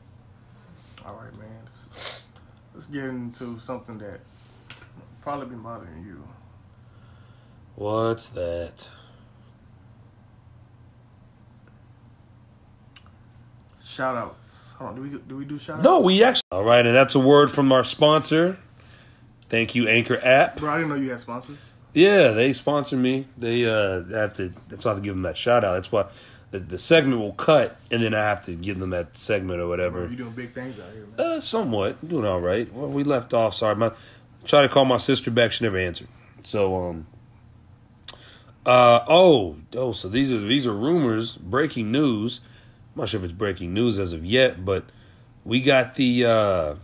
All right, man. Let's, let's get into something that probably been bothering you. What's that? Shout outs. Hold on, do we do we do shout? No, we actually. All right, and that's a word from our sponsor. Thank you, Anchor app. Bro, I didn't know you had sponsors. Yeah, they sponsor me. They uh have to. That's why I have to give them that shout out. That's why the, the segment will cut, and then I have to give them that segment or Bro, whatever. you doing big things out here, man. Uh, somewhat doing all right. Well, we left off. Sorry, my try to call my sister back. She never answered. So um. Uh oh oh. So these are these are rumors, breaking news. I'm not sure if it's breaking news as of yet, but we got the. uh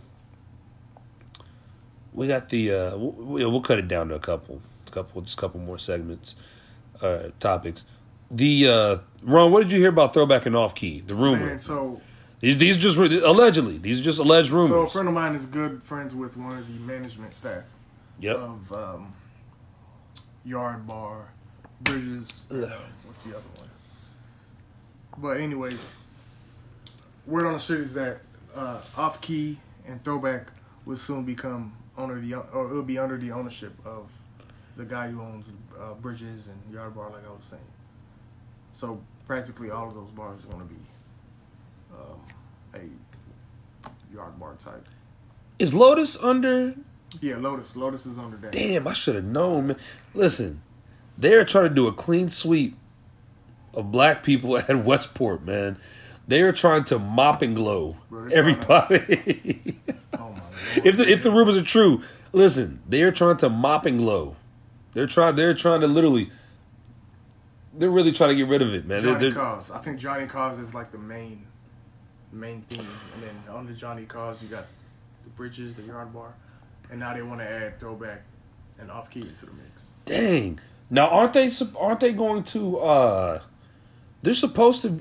We got the. uh We'll, we'll cut it down to a couple, a couple, just a couple more segments, uh topics. The uh Ron, what did you hear about throwback and off key? The rumor. Man, so These these just allegedly. These are just alleged rumors. so a friend of mine is good friends with one of the management staff yep. of um, Yard Bar, Bridges. uh, what's the other one? But anyways, word on the street is that uh, Off Key and Throwback will soon become under the or it'll be under the ownership of the guy who owns uh, Bridges and Yard Bar, like I was saying. So practically all of those bars are going to be um, a Yard Bar type. Is Lotus under? Yeah, Lotus. Lotus is under that. Damn, I should have known. Man. Listen, they're trying to do a clean sweep of black people at Westport, man. They are trying to mop and glow Bro, everybody. Oh if the if the rumors are true, listen, they are trying to mop and glow. They're trying. They're trying to literally. They're really trying to get rid of it, man. Johnny they're- Cause. I think Johnny Kaw's is like the main main theme. And then under Johnny Kaw's you got the bridges, the yard bar. And now they want to add throwback and off key into the mix. Dang. Now aren't they aren't they going to uh they're supposed to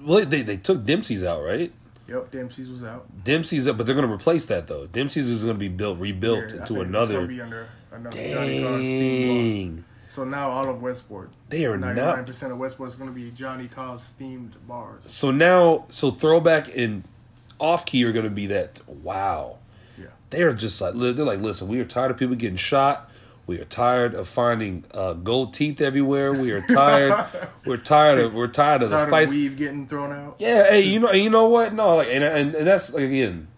well they they took Dempsey's out, right? Yep, Dempsey's was out. Dempsey's up, but they're going to replace that though. Dempsey's is going to be built rebuilt Yeah, into another be under another Johnny Kaw's theme bar. Dang. So now all of Westport, They are ninety-nine percent of Westport is going to be Johnny Kaw's themed bars. So now so throwback and off key are going to be that wow. Yeah. they're just like they're like, listen, we are tired of people getting shot. We are tired of finding uh, gold teeth everywhere. We are tired. we're tired of we're tired of Tired the of fights. weave getting thrown out. Yeah, hey, you know, you know what? No, like, and and, and that's like, again,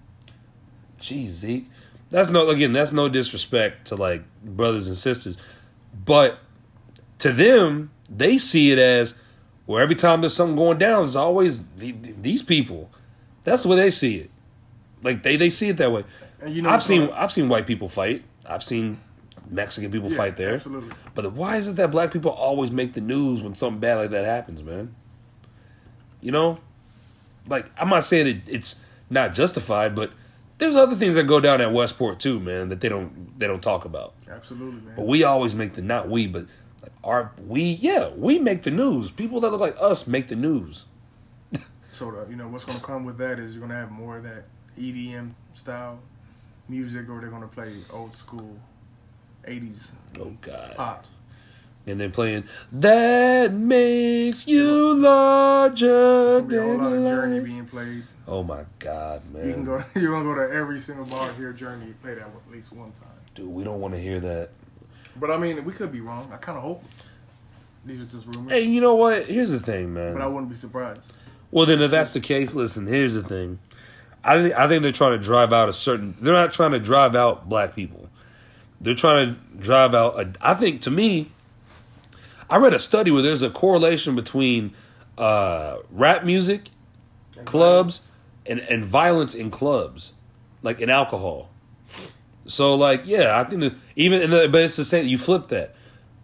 geez, Zeke, that's no again, that's no disrespect to like brothers and sisters, but to them, they see it as well. Every time there's something going down, there's always these people. That's the way they see it. Like they they see it that way. And you know I've seen I've seen white people fight. I've seen Mexican people Yeah, fight there. absolutely. But why is it that black people always make the news when something bad like that happens, man? You know, like I'm not saying it, it's not justified, but there's other things that go down at Westport too, man, that they don't they don't talk about. Absolutely, man. But we always make the not we, but like our we yeah we make the news. People that look like us make the news. So the, you know what's going to come with that is you're going to have more of that EDM style music, or they're going to play old school '80s Oh God! pop. And then playing that makes you larger It's going to be a lot of Journey life. being played. Oh my God, man! You can go. You're going to go to every single bar hear Journey play that at least one time. Dude, we don't want to hear that. But I mean, we could be wrong. I kind of hope these are just rumors. Hey, you know what? Here's the thing, man. but I wouldn't be surprised. Well, then, if that's the case, listen. Here's the thing. I think I think they're trying to drive out a certain. They're not trying to drive out black people. They're trying to drive out. A, I think to me, I read a study where there's a correlation between uh, rap music, clubs, and and violence in clubs, like in alcohol. So, like, yeah, I think that even in the, but it's the same. You flip that.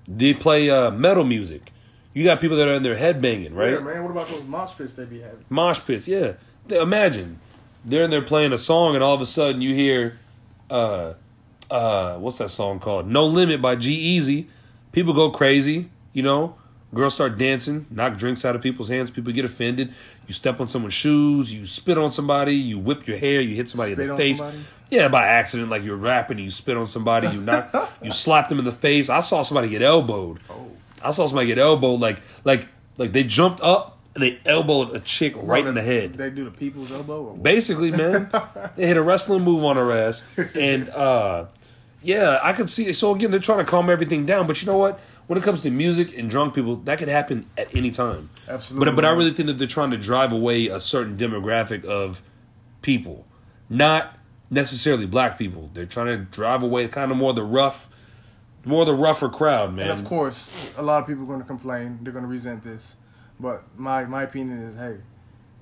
They play uh, metal music. You got people that are in their head banging, right? Yeah, man. What about those mosh pits they be having? mosh pits. Yeah, imagine they're in there playing a song, and all of a sudden you hear, uh, uh, what's that song called? No Limit by G-Eazy. People go crazy. You know, girls start dancing, knock drinks out of people's hands. People get offended. You step on someone's shoes. You spit on somebody. You whip your hair. You hit somebody Spit in the face. somebody? Yeah, by accident, like you're rapping and you spit on somebody. You knock, you slap them in the face. I saw somebody get elbowed. Oh. I saw somebody get elbowed like like like they jumped up and they elbowed a chick right in the head. They do the people's elbow. Basically, man, they hit a wrestling move on her ass, and uh, yeah, I could see. So again, they're trying to calm everything down, but you know what? When it comes to music and drunk people, that could happen at any time. Absolutely. But but I really think that they're trying to drive away a certain demographic of people, not necessarily black people. They're trying to drive away kind of more the rough, more the rougher crowd, man. And of course, a lot of people are going to complain. They're going to resent this. But my my opinion is, hey,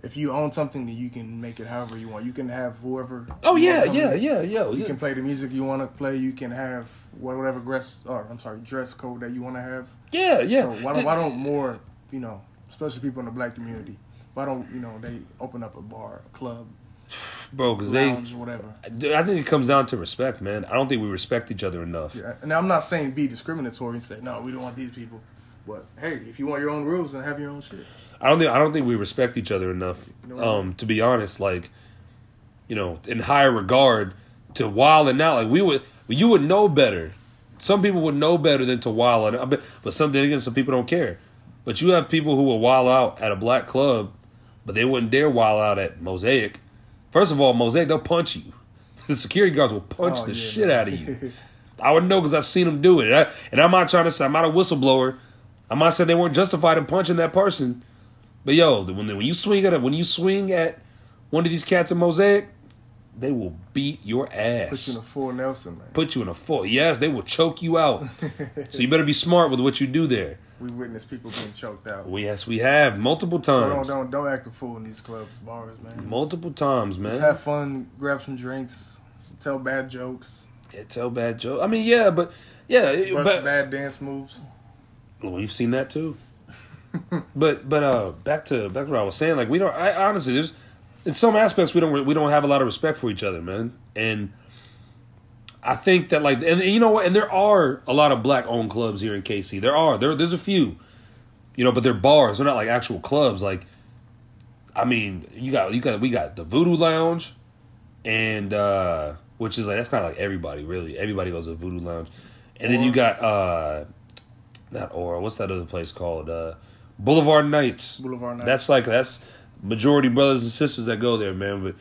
if you own something, then you can make it however you want. You can have whoever. Oh yeah, yeah, yeah, yeah. You can play the music you want to play. You can have whatever dress, or I'm sorry, dress code that you want to have. yeah, yeah. So why don't why don't more, you know, especially people in the black community, why don't you know they open up a bar, a club, bro? Because they, whatever. I think it comes down to respect, man. I don't think we respect each other enough. Yeah, and I'm not saying be discriminatory and say no, we don't want these people. But hey, if you want your own rules, then have your own shit. I don't think I don't think we respect each other enough. Um, to be honest, like, you know, in higher regard to wild and out. Like we would, you would know better. Some people would know better than to wild out. But, something again, some people don't care. But you have people who will wild out at a black club, but they wouldn't dare wild out at Mosaic. First of all, Mosaic they'll punch you. The security guards will punch Oh, the yeah, shit man. out of you. I would know because I've seen them do it. And, I, and I'm not trying to say I'm not a whistleblower. I'm not saying they weren't justified in punching that person. But yo, when when you swing at it, when you swing at one of these cats in Mosaic, they will beat your ass. Put you in a full Nelson, man. Put you in a full. Yes, they will choke you out. so you better be smart with what you do there. We witnessed people being choked out. We yes, we have multiple times. So don't don't don't act a fool in these clubs, bars, man. Just- multiple times, Just man. have fun, grab some drinks, tell bad jokes, Yeah, tell bad jokes. I mean, yeah, but yeah, bust but bad dance moves. Well, we've seen that too. But but uh, back to back to what I was saying. Like we don't. I honestly, there's in some aspects we don't we don't have a lot of respect for each other, man. And I think that like and, and you know what? And there are a lot of black owned clubs here in KC. There are there there's a few, you know, but they're bars. They're not like actual clubs. Like I mean, you got you got we got the Voodoo Lounge, and uh which is like that's kind of like everybody really. Everybody goes to Voodoo Lounge, and then you got uh not Aura. What's that other place called? Uh, Boulevard Nights. Boulevard Nights. That's like that's majority brothers and sisters that go there, man. But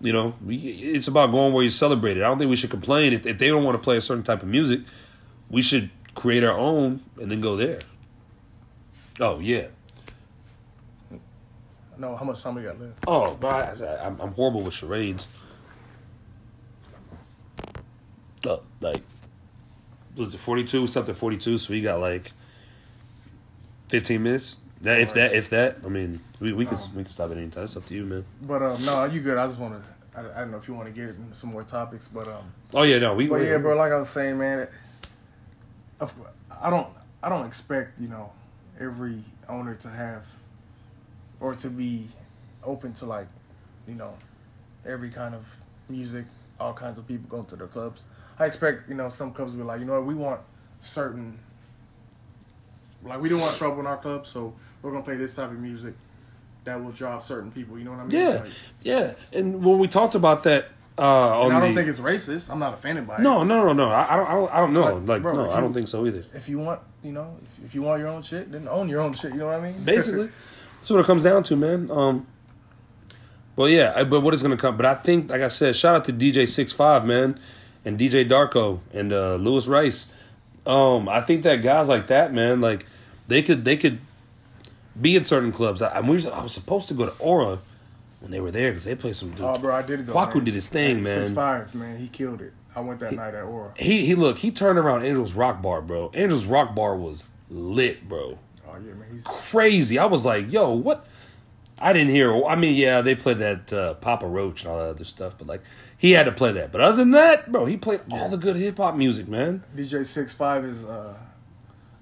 You know, we, it's about going where you celebrate it. I don't think we should complain if, if they don't want to play a certain type of music. We should create our own and then go there. Oh yeah. No, how much time we got left? Oh, but I, I'm, I'm horrible with charades. Oh, like, was it 42? Something 42. So we got like 15 minutes. That if that if that. I mean, we we can we can stop at any time. It's up to you, man. But um, no, you good. I just want to. I, I don't know if you want to get into some more topics, but um, Oh yeah, no, we. but we- yeah, bro. Like I was saying, man, I don't. I don't expect you know every owner to have or to be open to like you know every kind of music, all kinds of people going to their clubs. I expect you know some clubs to be like, you know what, we want certain. Like we don't want trouble in our club, so we're gonna play this type of music that will draw certain people. You know what I mean? Yeah, Like, yeah. And when we talked about that, uh, I don't the, think it's racist. I'm not offended by it. no, no, no, no. I, I don't, I don't, know. But, like, bro, no, if I don't think so either. If you want, you know, if, if you want your own shit, then own your own shit. You know what I mean? Basically, that's what it comes down to, man. Um, well, yeah, I- but what is going to come? But I think, like I said, shout out to DJ Six Five, man, and DJ Darko and uh, Lewis Rice. Um, I think that guys like that, man, like they could, they could be in certain clubs. I, I, was, I was supposed to go to Aura when they were there because they played some. Dude. oh, bro, I did go. Kwaku man. did his thing, man. Six five, man. He killed it. I went that night at Aura. He he look he turned around Angel's Rock Bar, bro. Angel's Rock Bar was lit, bro. Oh yeah, man. He's Crazy. I was like, yo, what? I didn't hear. I mean, yeah, they played that uh, Papa Roach and all that other stuff, but like he had to play that. But other than that, bro, he played all the good hip hop music, man. DJ Six Five is uh,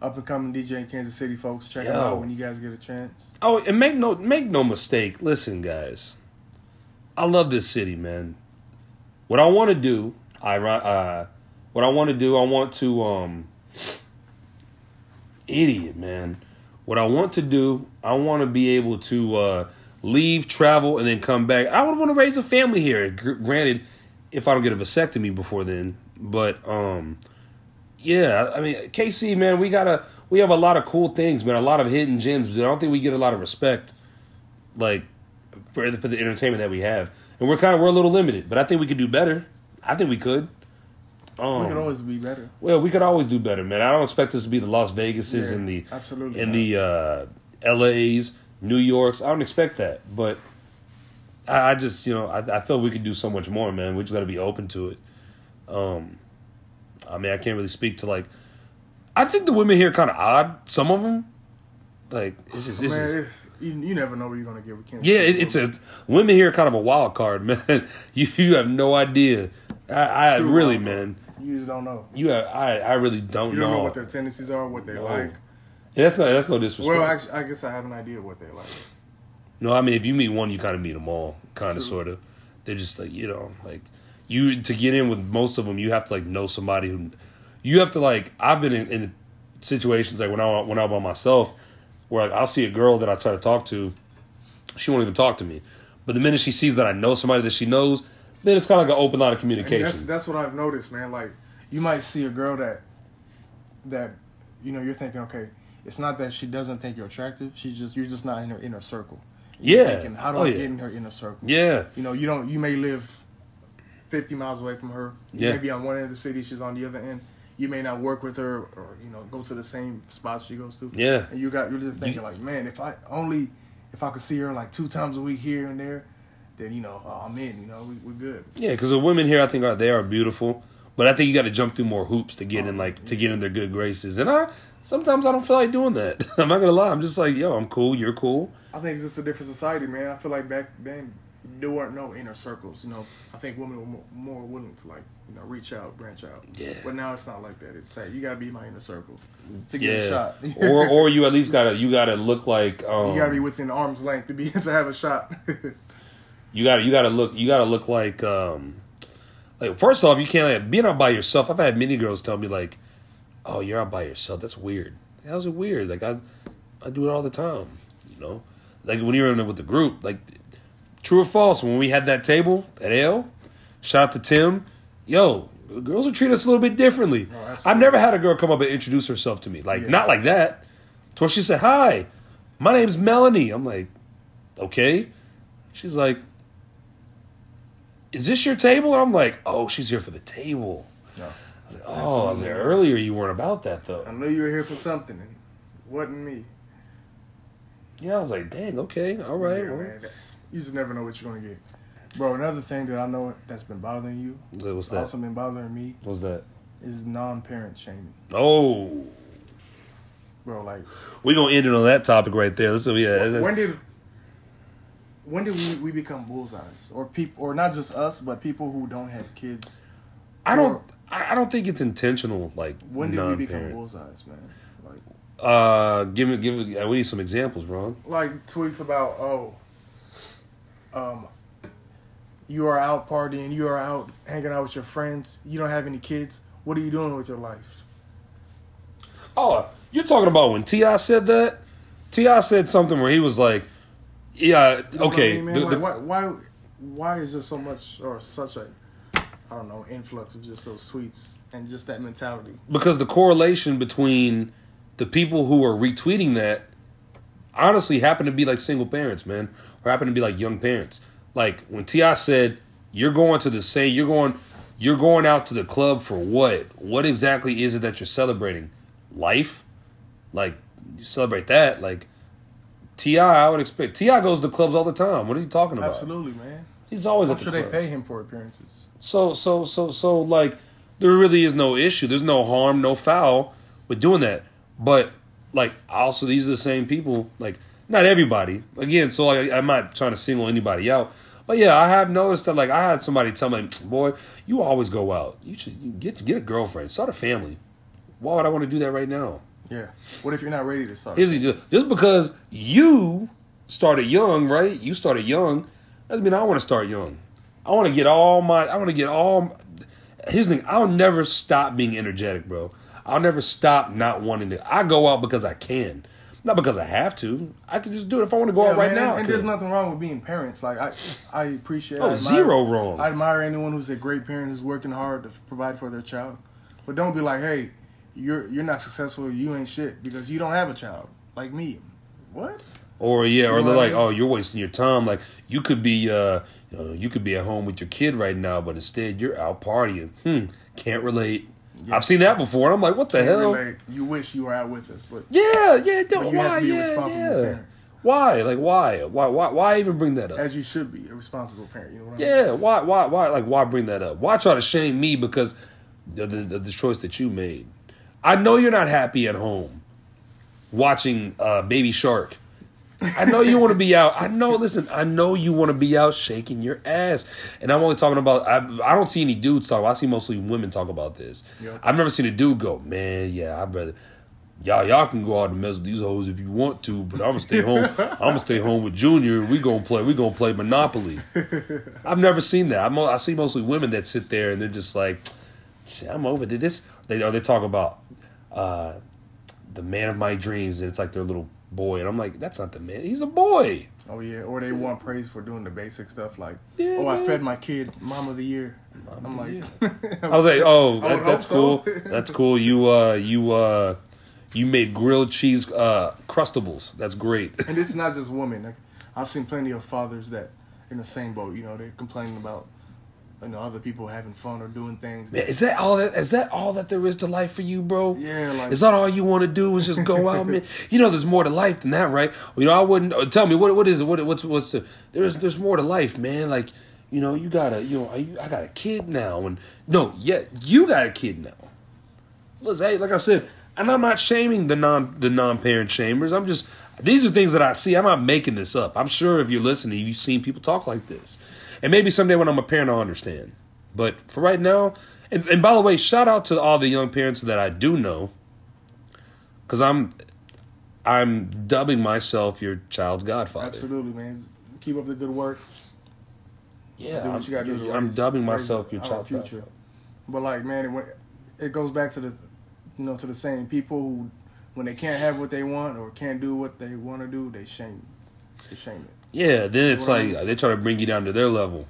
up and coming DJ in Kansas City, folks. Check him out when you guys get a chance. Oh, and make no make no mistake. Listen, guys, I love this city, man. What I want to do, I uh, what I want to do, I want to um, idiot, man. What I want to do, I want to be able to uh, leave, travel, and then come back. I would want to raise a family here. Gr- granted, if I don't get a vasectomy before then, but um, yeah, I mean, KC, man, we gotta we have a lot of cool things, man. A lot of hidden gems. I don't think we get a lot of respect, like for the, for the entertainment that we have, and we're kind of we're a little limited. But I think we could do better. I think we could. Um, We could always be better. well, we could always do better, man. I don't expect this to be the Las Vegases Yeah, and the absolutely and not. the uh, LA's, New York's. I don't expect that, but I, I just you know I, I feel we could do so much more, man. We just got to be open to it. Um, I mean, I can't really speak to like. I think the women here kind of odd. Some of them, like this is this man, is. you, you never know where you're gonna get with Kansas. Yeah, it, it's a women here are kind of a wild card, man. You you have no idea. I, I really, man. You just don't know. You have I I really don't, You don't know. know what their tendencies are, what they No. like. That's not that's no disrespect. Well, actually, I guess I have an idea of what they like. no, I mean if you meet one, you kind of meet them all, kind of sort of. They're just like you know, like you to get in with most of them, you have to like know somebody who. You have to like. I've been in, in situations like when I when I'm by myself, where like, I'll see a girl that I try to talk to, she won't even talk to me. But the minute she sees that I know somebody that she knows, then it's kind of like an open line of communication. that's that's what I've noticed, man. Like you might see a girl that that you know you're thinking, okay, it's not that she doesn't think you're attractive. She's just you're just not in her inner circle. You're Yeah. Thinking, how do Oh, I yeah. get in her inner circle? yeah, You know, you don't. You may live fifty miles away from her. You Yeah. may be on one end of the city. She's on the other end. You may not work with her, or you know, go to the same spots she goes to. yeah. And you got you're just thinking like, man, if I only if I could see her like two times a week here and there, then you know oh, I'm in. You know, we, we're good. Yeah, because the women here, I think, are they are beautiful, but I think you got to jump through more hoops to get in, like to get in their good graces. And I sometimes I don't feel like doing that. I'm not gonna lie. I'm just like, yo, I'm cool. You're cool. I think it's just a different society, man. I feel like back then there weren't no inner circles. You know, I think women were more, more willing to like you know reach out, branch out. Yeah. But now it's not like that. It's like you gotta be in my inner circle to get a Yeah, shot. or or you at least gotta you gotta look like um, you gotta be within arm's length to be to have a shot. you gotta you gotta look you gotta look like um like first off you can't like, being out by yourself. I've had many girls tell me like, oh, you're out by yourself. That's weird. How's it weird? Like I I do it all the time. You know, like when you're in with the group, like true or false. When we had that table at L, shout out to Tim. Yo, girls will treat us a little bit differently. Oh, absolutely. I've never had a girl come up and introduce herself to me, like Yeah. not like that. To where she said, "Hi, my name's Melanie." I'm like, okay. She's like, is this your table? And I'm like, oh, she's here for the table. No. I was like, oh, I was like, earlier you weren't about that though. I knew you were here for something, and it wasn't me. Yeah, I was like, dang, okay, all right. Yeah, well, man. You just never know what you're gonna get, bro. Another thing that I know that's been bothering you, What's that? also been bothering me, What's that? is non-parent shaming, Oh, bro. Like, we gonna end it on that topic right there. So yeah, when did when did we, we become bullseyes, or people, or not just us, but people who don't have kids? I don't, I don't think it's intentional. Like When did we become bullseyes, man? Like, Uh, give me, give me. We need some examples, Ron. like tweets about oh, um, you are out partying, you are out hanging out with your friends, you don't have any kids. What are you doing with your life? Oh, you're talking about when T.I. said that? T.I. said something where he was like, "Yeah, You know what I okay." mean, the- Like, the- why, why, why is there so much or such a, I don't know, influx of just those tweets and just that mentality? because the correlation between the people who are retweeting that honestly happen to be like single parents, man, or happen to be like young parents. Like when T.I. said, "You're going to the same, you're going, you're going out to the club for what? What exactly is it that you're celebrating? Life? Like you celebrate that? Like T.I., I would expect T.I. goes to clubs all the time. What are you talking about? Absolutely, man. He's always I'm at the sure they pay him for appearances. So so so so like there really is no issue. There's no harm, no foul with doing that. But like also these are the same people. Like not everybody. Again, so like, I'm not trying to single anybody out. But yeah, I have noticed that like I had somebody tell me, boy, you always go out. You should get get a girlfriend, start a family. Why would I want to do that right now? Yeah. What if you're not ready to start? Here's the deal. Just because you started young, right? You started young, doesn't mean I want to start young. I want to get all my. I want to get all. Here's the thing. I'll never stop being energetic, bro. I'll never stop not wanting to. I go out because I can, not because I have to. I can just do it if I want to go Yeah, out right man, now. and, and there's nothing wrong with being parents. Like I, I appreciate. Oh, I admire- zero wrong. I admire anyone who's a great parent who's working hard to provide for their child. But don't be like, hey, you're you're not successful. You ain't shit because you don't have a child like me. What? Or yeah, or You know they're I like, mean? oh, you're wasting your time. Like you could be, uh, you could be at home with your kid right now, but instead you're out partying. Hmm, can't relate. I've seen that before, and I'm like, what the Can't hell? relate. You wish you were out with us, but Yeah, yeah, don't, But you why? have to be a yeah, responsible yeah. parent. Why? Like, why? Why? Why? Why even bring that up? as you should be a responsible parent. You know what I mean? Yeah, why? Why? Why? Like, why bring that up? Why try to shame me because the the, the choice that you made? I know you're not happy at home watching uh, Baby Shark. I know you want to be out. I know. Listen, I know you want to be out shaking your ass. And I'm only talking about. I, I don't see any dudes talk. I see mostly women talk about this. Yeah. I've never seen a dude go, man. Yeah, I'd rather. Y'all, y'all can go out and mess with these hoes if you want to, but I'm gonna stay home. I'm gonna stay home with Junior. We gonna play. We gonna play Monopoly. I've never seen that. I'm, I see mostly women that sit there and they're just like, Shit, I'm over this. They or they talk about uh, the man of my dreams, and it's like their little boy, and I'm like, that's not the man. He's a boy. Oh yeah, or they want praise for doing the basic stuff like, Yeah, oh, I fed my kid Mom of the Year. I'm like, I was like, oh, that, that's cool. so. That's cool. You uh, you uh, you made grilled cheese uh, crustables. That's great. and this is not just women. I've seen plenty of fathers that in the same boat. You know, they're complaining about you know other people having fun or doing things. that- Is that all that? Is that all that there is to life for you, bro? Yeah, like- is that all you want to do? Is just go out, man? You know, there's more to life than that, right? You know, I wouldn't uh, tell me what what is it? What what's what's the? There's there's more to life, man. Like you know, you got a you know, I, I got a kid now, and no, yeah, you got a kid now. Listen, hey, like I said, and I'm not shaming the non the non parent shamers. I'm just these are things that I see. I'm not making this up. I'm sure if you're listening, you've seen people talk like this, and maybe someday when I'm a parent, I'll understand. But for right now, and, and by the way, shout out to all the young parents that I do know, because I'm I'm dubbing myself your child's godfather. Absolutely, man. Keep up the good work. Yeah, do what I'm, you got to do. to I'm dubbing myself your child's future. godfather. But like, man, it, went- it goes back to the, you know, to the same people who, when they can't have what they want or can't do what they want to do, they shame, they shame it. Yeah, then it's like they try to bring you down to their level.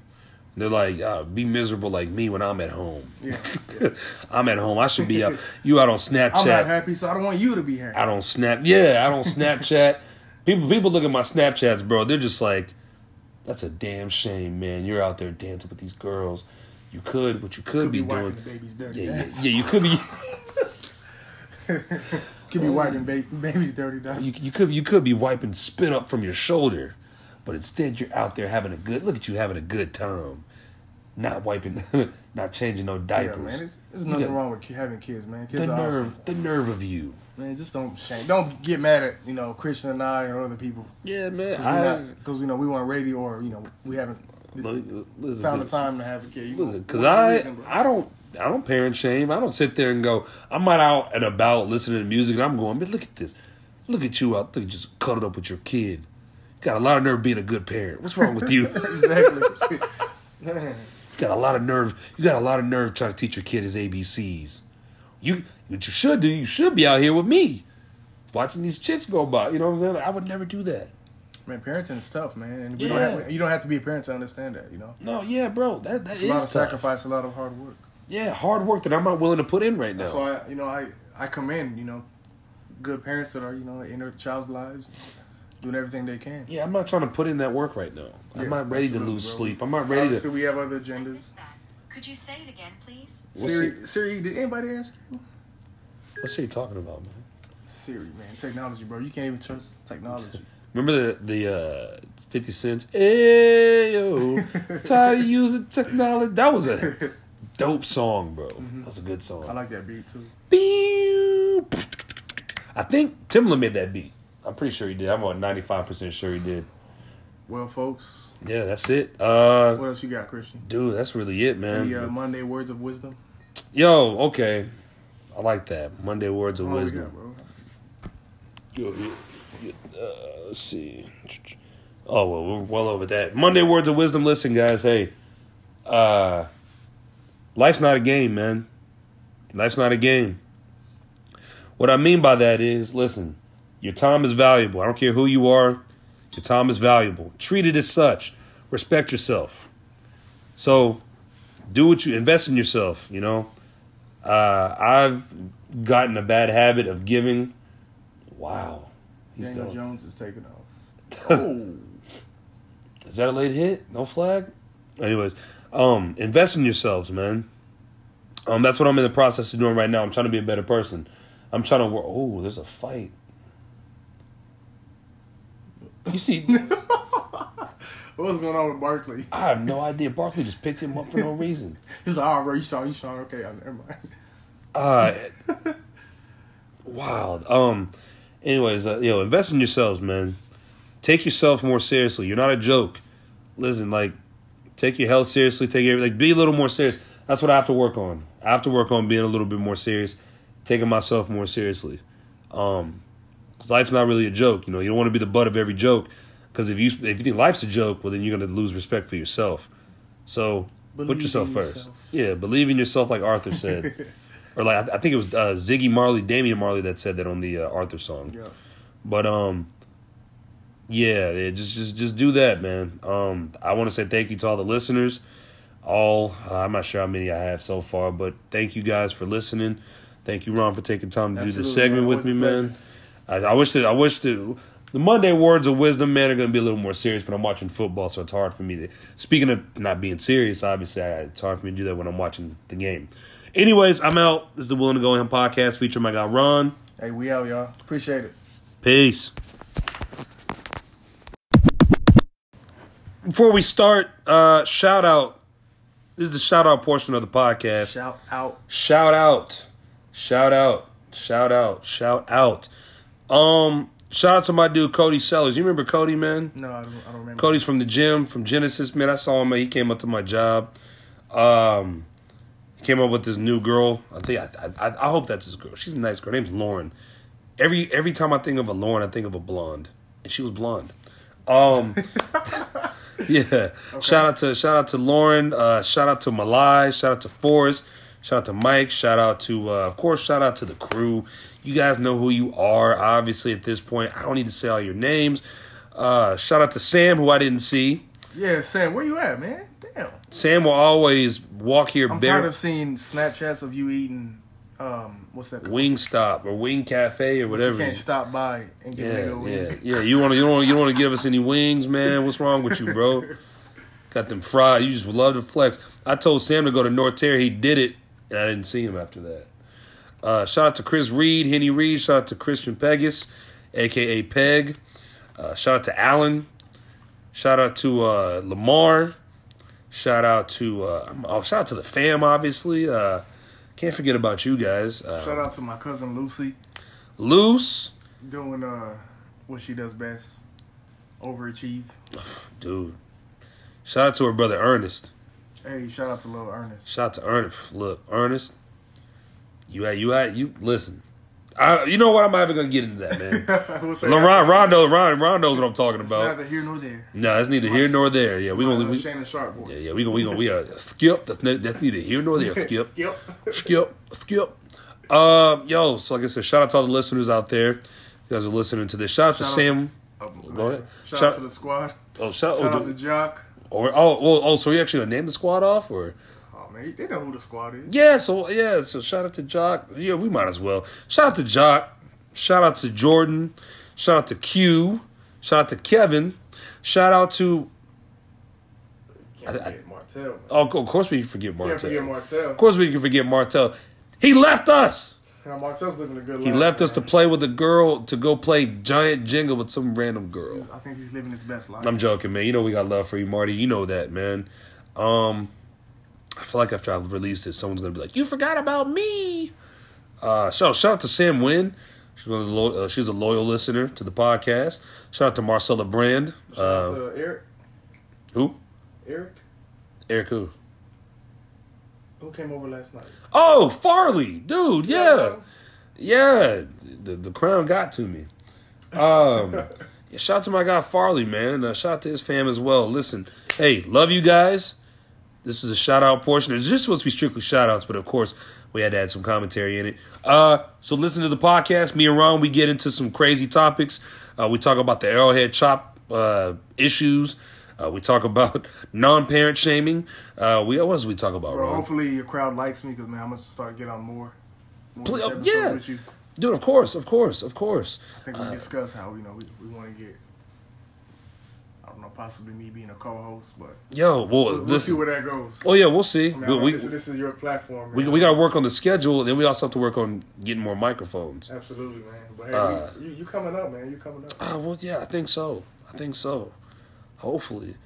They're like, uh, be miserable like me when I'm at home. Yeah, I'm at home. I should be out. You out on Snapchat. I'm not happy, so I don't want you to be happy. I don't snap. Yeah, I don't Snapchat. people people look at my Snapchats, bro. They're just like, That's a damn shame, man. You're out there dancing with these girls. You could, what you could, Could be, be doing. the baby's dirty Yeah, yeah, yeah, you could be. Could be wiping ba- baby's dirty dog. You, you could you could be wiping spit up from your shoulder, but instead you're out there having a good. Look at you having a good time, not wiping, not changing no diapers. Yeah, man. It's, there's nothing got- wrong with having kids, man. Kids the are nerve, awesome. the nerve of you. Man, just don't shame. Don't get mad at you know Christian and I or other people Yeah, man. because you know we weren't ready or you know we haven't listen, found the time to have a kid. You listen, because I reason. I don't I don't parent shame. I don't sit there and go. I'm not out and about listening to music and I'm going. Man, look at this. Look at you out there just cuddled up with your kid. Got a lot of nerve being a good parent. What's wrong with you? exactly. Got a lot of nerve. You got a lot of nerve trying to teach your kid his ABCs. You what you should do, you should be out here with me. Watching these chicks go by. You know what I'm saying? Like, I would never do that. man, parenting is tough, man, and we Yeah. don't have, you don't have to be a parent to understand that. You know, No, yeah, bro. That that it's is a lot of tough. sacrifice, a lot of hard work. Yeah, hard work that I'm not willing to put in right now. So I, you know, I I commend you know good parents that are you know in their child's lives, doing everything they can. yeah, I'm not trying to put in that work right now. I'm not ready to lose bro. sleep. I'm not ready Obviously, to. we have other agendas. Could you say it again, please? What's Siri, Siri, did anybody ask you? What's he talking about, man? Siri, man, technology, bro. You can't even trust technology. Remember the the uh, Fifty Cents? Ayo, tired of using technology. That was a dope song, bro. That was a good song. I like that beat too. Beep. I think Timbaland made that beat. I'm pretty sure he did. I'm about 95% sure he did. Well, folks, Yeah, that's it. Uh, what else you got, Christian? dude, that's really it, man. Any uh, Monday words of wisdom? Yo, okay. I like that. Monday words of we wisdom. got, bro? Yo, yo, yo, uh, let's see. Oh well, we're well over that. Monday words of wisdom. Listen, guys. Hey, uh, life's not a game, man. Life's not a game. What I mean by that is, listen, your time is valuable. I don't care who you are. Your time is valuable. Treat it as such. Respect yourself. So, do what you invest in yourself. You know, uh, I've gotten a bad habit of giving. Wow, he's Daniel going. Jones is taking off. Oh, Is that a late hit? No flag? Anyways, um, invest in yourselves, man. Um, that's what I'm in the process of doing right now. I'm trying to be a better person. I'm trying to work. Oh, there's a fight. You see, what's going on with Barkley? I have no idea. Barkley just picked him up for no reason. He's like, oh, bro, you strong, you strong. Okay, uh, never mind. Uh, wild. Um. Anyways, uh, you know, invest in yourselves, man. Take yourself more seriously. You're not a joke. Listen, like, take your health seriously. Take your like, be a little more serious. That's what I have to work on. I have to work on being a little bit more serious, taking myself more seriously. Um, because life's not really a joke. You know, you don't want to be the butt of every joke. Because if you if you think life's a joke, well, then you're gonna lose respect for yourself. So put yourself first. yourself. Yeah, believe in yourself, like Arthur said. or like I, I think it was uh, Ziggy Marley, Damian Marley that said that on the uh, Arthur song. Yeah. But um, yeah, yeah, just just just do that, man. Um, I want to say thank you to all the listeners. All uh, I'm not sure how many I have so far, but thank you guys for listening. Thank you, Ron, for taking time to do this segment with me, man. I, I wish that I wish that the Monday words of wisdom, man, are going to be a little more serious. But I'm watching football, so it's hard for me to. Speaking of not being serious, obviously, it's hard for me to do that when I'm watching the game. Anyways, I'm out. This is the Willing to Go In podcast featuring my guy Ron. Hey, we out, y'all. Appreciate it. Peace. Before we start, uh, shout out. This is the shout out portion of the podcast. Shout out. Shout out. Shout out. Shout out. Shout out. Um, shout out to my dude Cody Sellers. You remember Cody, man? No, I don't, I don't remember. Cody's from the gym, from Genesis, man. I saw him. Man. He came up to my job. Um, he came up with this new girl. I think I, I, I hope that's his girl. She's a nice girl. Her name's Lauren. Every every time I think of a Lauren, I think of a blonde, and she was blonde. Um, yeah. Shout out to shout out to Lauren. Uh, shout out to Malai. Shout out to Forrest. Shout out to Mike. Shout out to uh, of course. Shout out to the crew. You guys know who you are. Obviously, at this point, I don't need to say all your names. Uh, shout out to Sam, who I didn't see. Yeah, Sam, where you at, man? Damn. Sam will always walk here I'm bare. tired of seeing Snapchats of you eating um, what's that? called? Wing Stop or Wing Cafe or whatever. You can't stop by and get Yeah, a wing. yeah, yeah. You want to, you don't, you don't want to give us any wings, man? What's wrong with you, bro? Got them fried. You just love to flex. I told Sam to go to North Terre. He did it, and I didn't see him after that. Uh, shout out to Chris Reed, Henny Reed. Shout out to Christian Pegas, aka Peg. Uh, shout out to Allen. Shout out to uh, Lamar. Shout out to uh, oh, shout out to the fam. Obviously, uh, can't forget about you guys. Uh, Shout out to my cousin Lucy Loose, doing uh what she does best, overachieve. dude. Shout out to her brother Ernest. Hey, shout out to little Ernest. Shout out to Ernest. Look, Ernest, you had you had you listen. I, you know what? I'm not even gonna get into that, man. we'll say Look, Ron, Rondo, Ron, Ron knows what I'm talking about. It's about. neither here nor there. No, it's neither here nor there. Yeah, we gonna, we, Shannon Sharpe voice. yeah, yeah, we gonna, we gonna, we uh, skip. That's ne- that's neither here nor there. Skip, Skip. skip, skip. Um, yo, so like I said, shout out to all the listeners out there. You guys are listening to this. Shout out to Shout out Sam. Oh, Go ahead. Shout, Shout- out to the squad. Oh, shout, Shout oh, out to Jock. or oh, oh, oh, so you actually gonna name the squad off or? They know who the squad is. Yeah, so yeah, so shout out to Jock. Yeah, we might as well. Shout out to Jock. Shout out to Jordan. Shout out to Q. Shout out to Kevin. Shout out to Can't I- I- Martell. Man. oh, of course we can forget Martell. Can't forget Martell. Of course we can forget Martell. He left us. Now, Martell's living a good life. He left us to play with a girl to go play giant Jenga with some random girl. I think he's living his best life. I'm joking, man. You know we got love for you, Marty. You know that, man. Um, I feel like after I've released it, someone's gonna be like, "You forgot about me." Uh, so shout out to Sam Wynn. She's one of the lo- uh, she's a loyal listener to the podcast. Shout out to Marcella Brand. Shout out Uh, to Eric. who? Eric, Eric who? who came over last night? Oh, Farley, dude. Yeah, yeah. The the crown got to me. Um, yeah, shout out to my guy Farley, man. And uh, shout out to his fam as well. Listen, hey, love you guys. This is a shout out portion. It's just supposed to be strictly shout outs, but of course, we had to add some commentary in it. Uh, so listen to the podcast. Me and Ron, we get into some crazy topics. Uh, we talk about the Arrowhead Chop uh, issues. Uh, we talk about non parent shaming. Uh, we what else we talk about, Bro, Ron? hopefully your crowd likes me because man, I'm gonna start getting on more. more oh, yeah. Dude, of course, of course, of course. I think we discussed how you know we, we want to get. Possibly me being a co-host, but Yo, well, we'll, we'll see where that goes. Oh yeah, we'll see. I mean, we, we, this, this is your platform. we, man. we got to work on the schedule, and then we also have to work on getting more microphones. absolutely, man. But hey, Uh, you, you coming up, man? You coming up? Ah, well, yeah, I think so. I think so. Hopefully,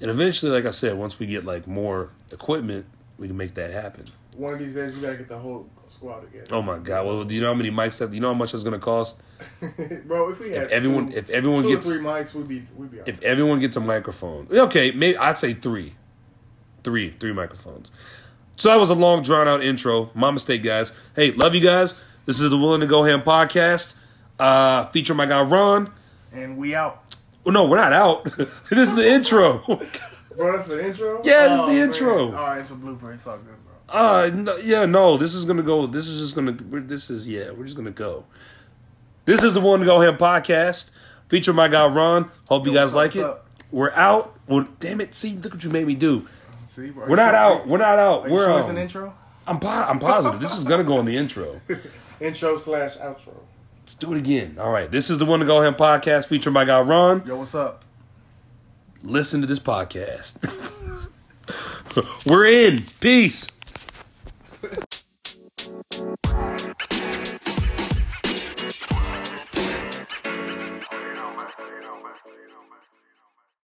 and eventually, like I said, once we get like more equipment, we can make that happen. One of these days, we gotta get the whole squad together. Oh my god! Well, do you know how many mics that? You know how much that's going to cost? Bro, if we had If everyone, two, if everyone two gets, three mics, we'd be we'd be. if everyone gets a microphone, okay, maybe I'd say three, three, three microphones. So that was a long, drawn out intro. My mistake, guys. Hey, love you guys. This is the Willing to Go Ham podcast. Uh, feature my guy Ron. and we out. Well, no, we're not out. this is the intro. Bro, that's the intro. Yeah, that's the man. intro. All right, it's a blooper. It's all good, bro. Uh, no, yeah, no. This is gonna go. This is just gonna. We're, this is yeah. We're just gonna go. This is the one to go ham podcast. Feature my guy Ron. Hope you guys like it. We're out. Well, damn it. See, look what you made me do. See. We're not out. We're not out. We're sure it's um, an intro? I'm po- I'm positive. This is gonna go in the intro. Intro slash outro. Let's do it again. All right. This is the one to go ham podcast. Feature my guy Ron. Yo, what's up? Listen to this podcast. We're in. Peace.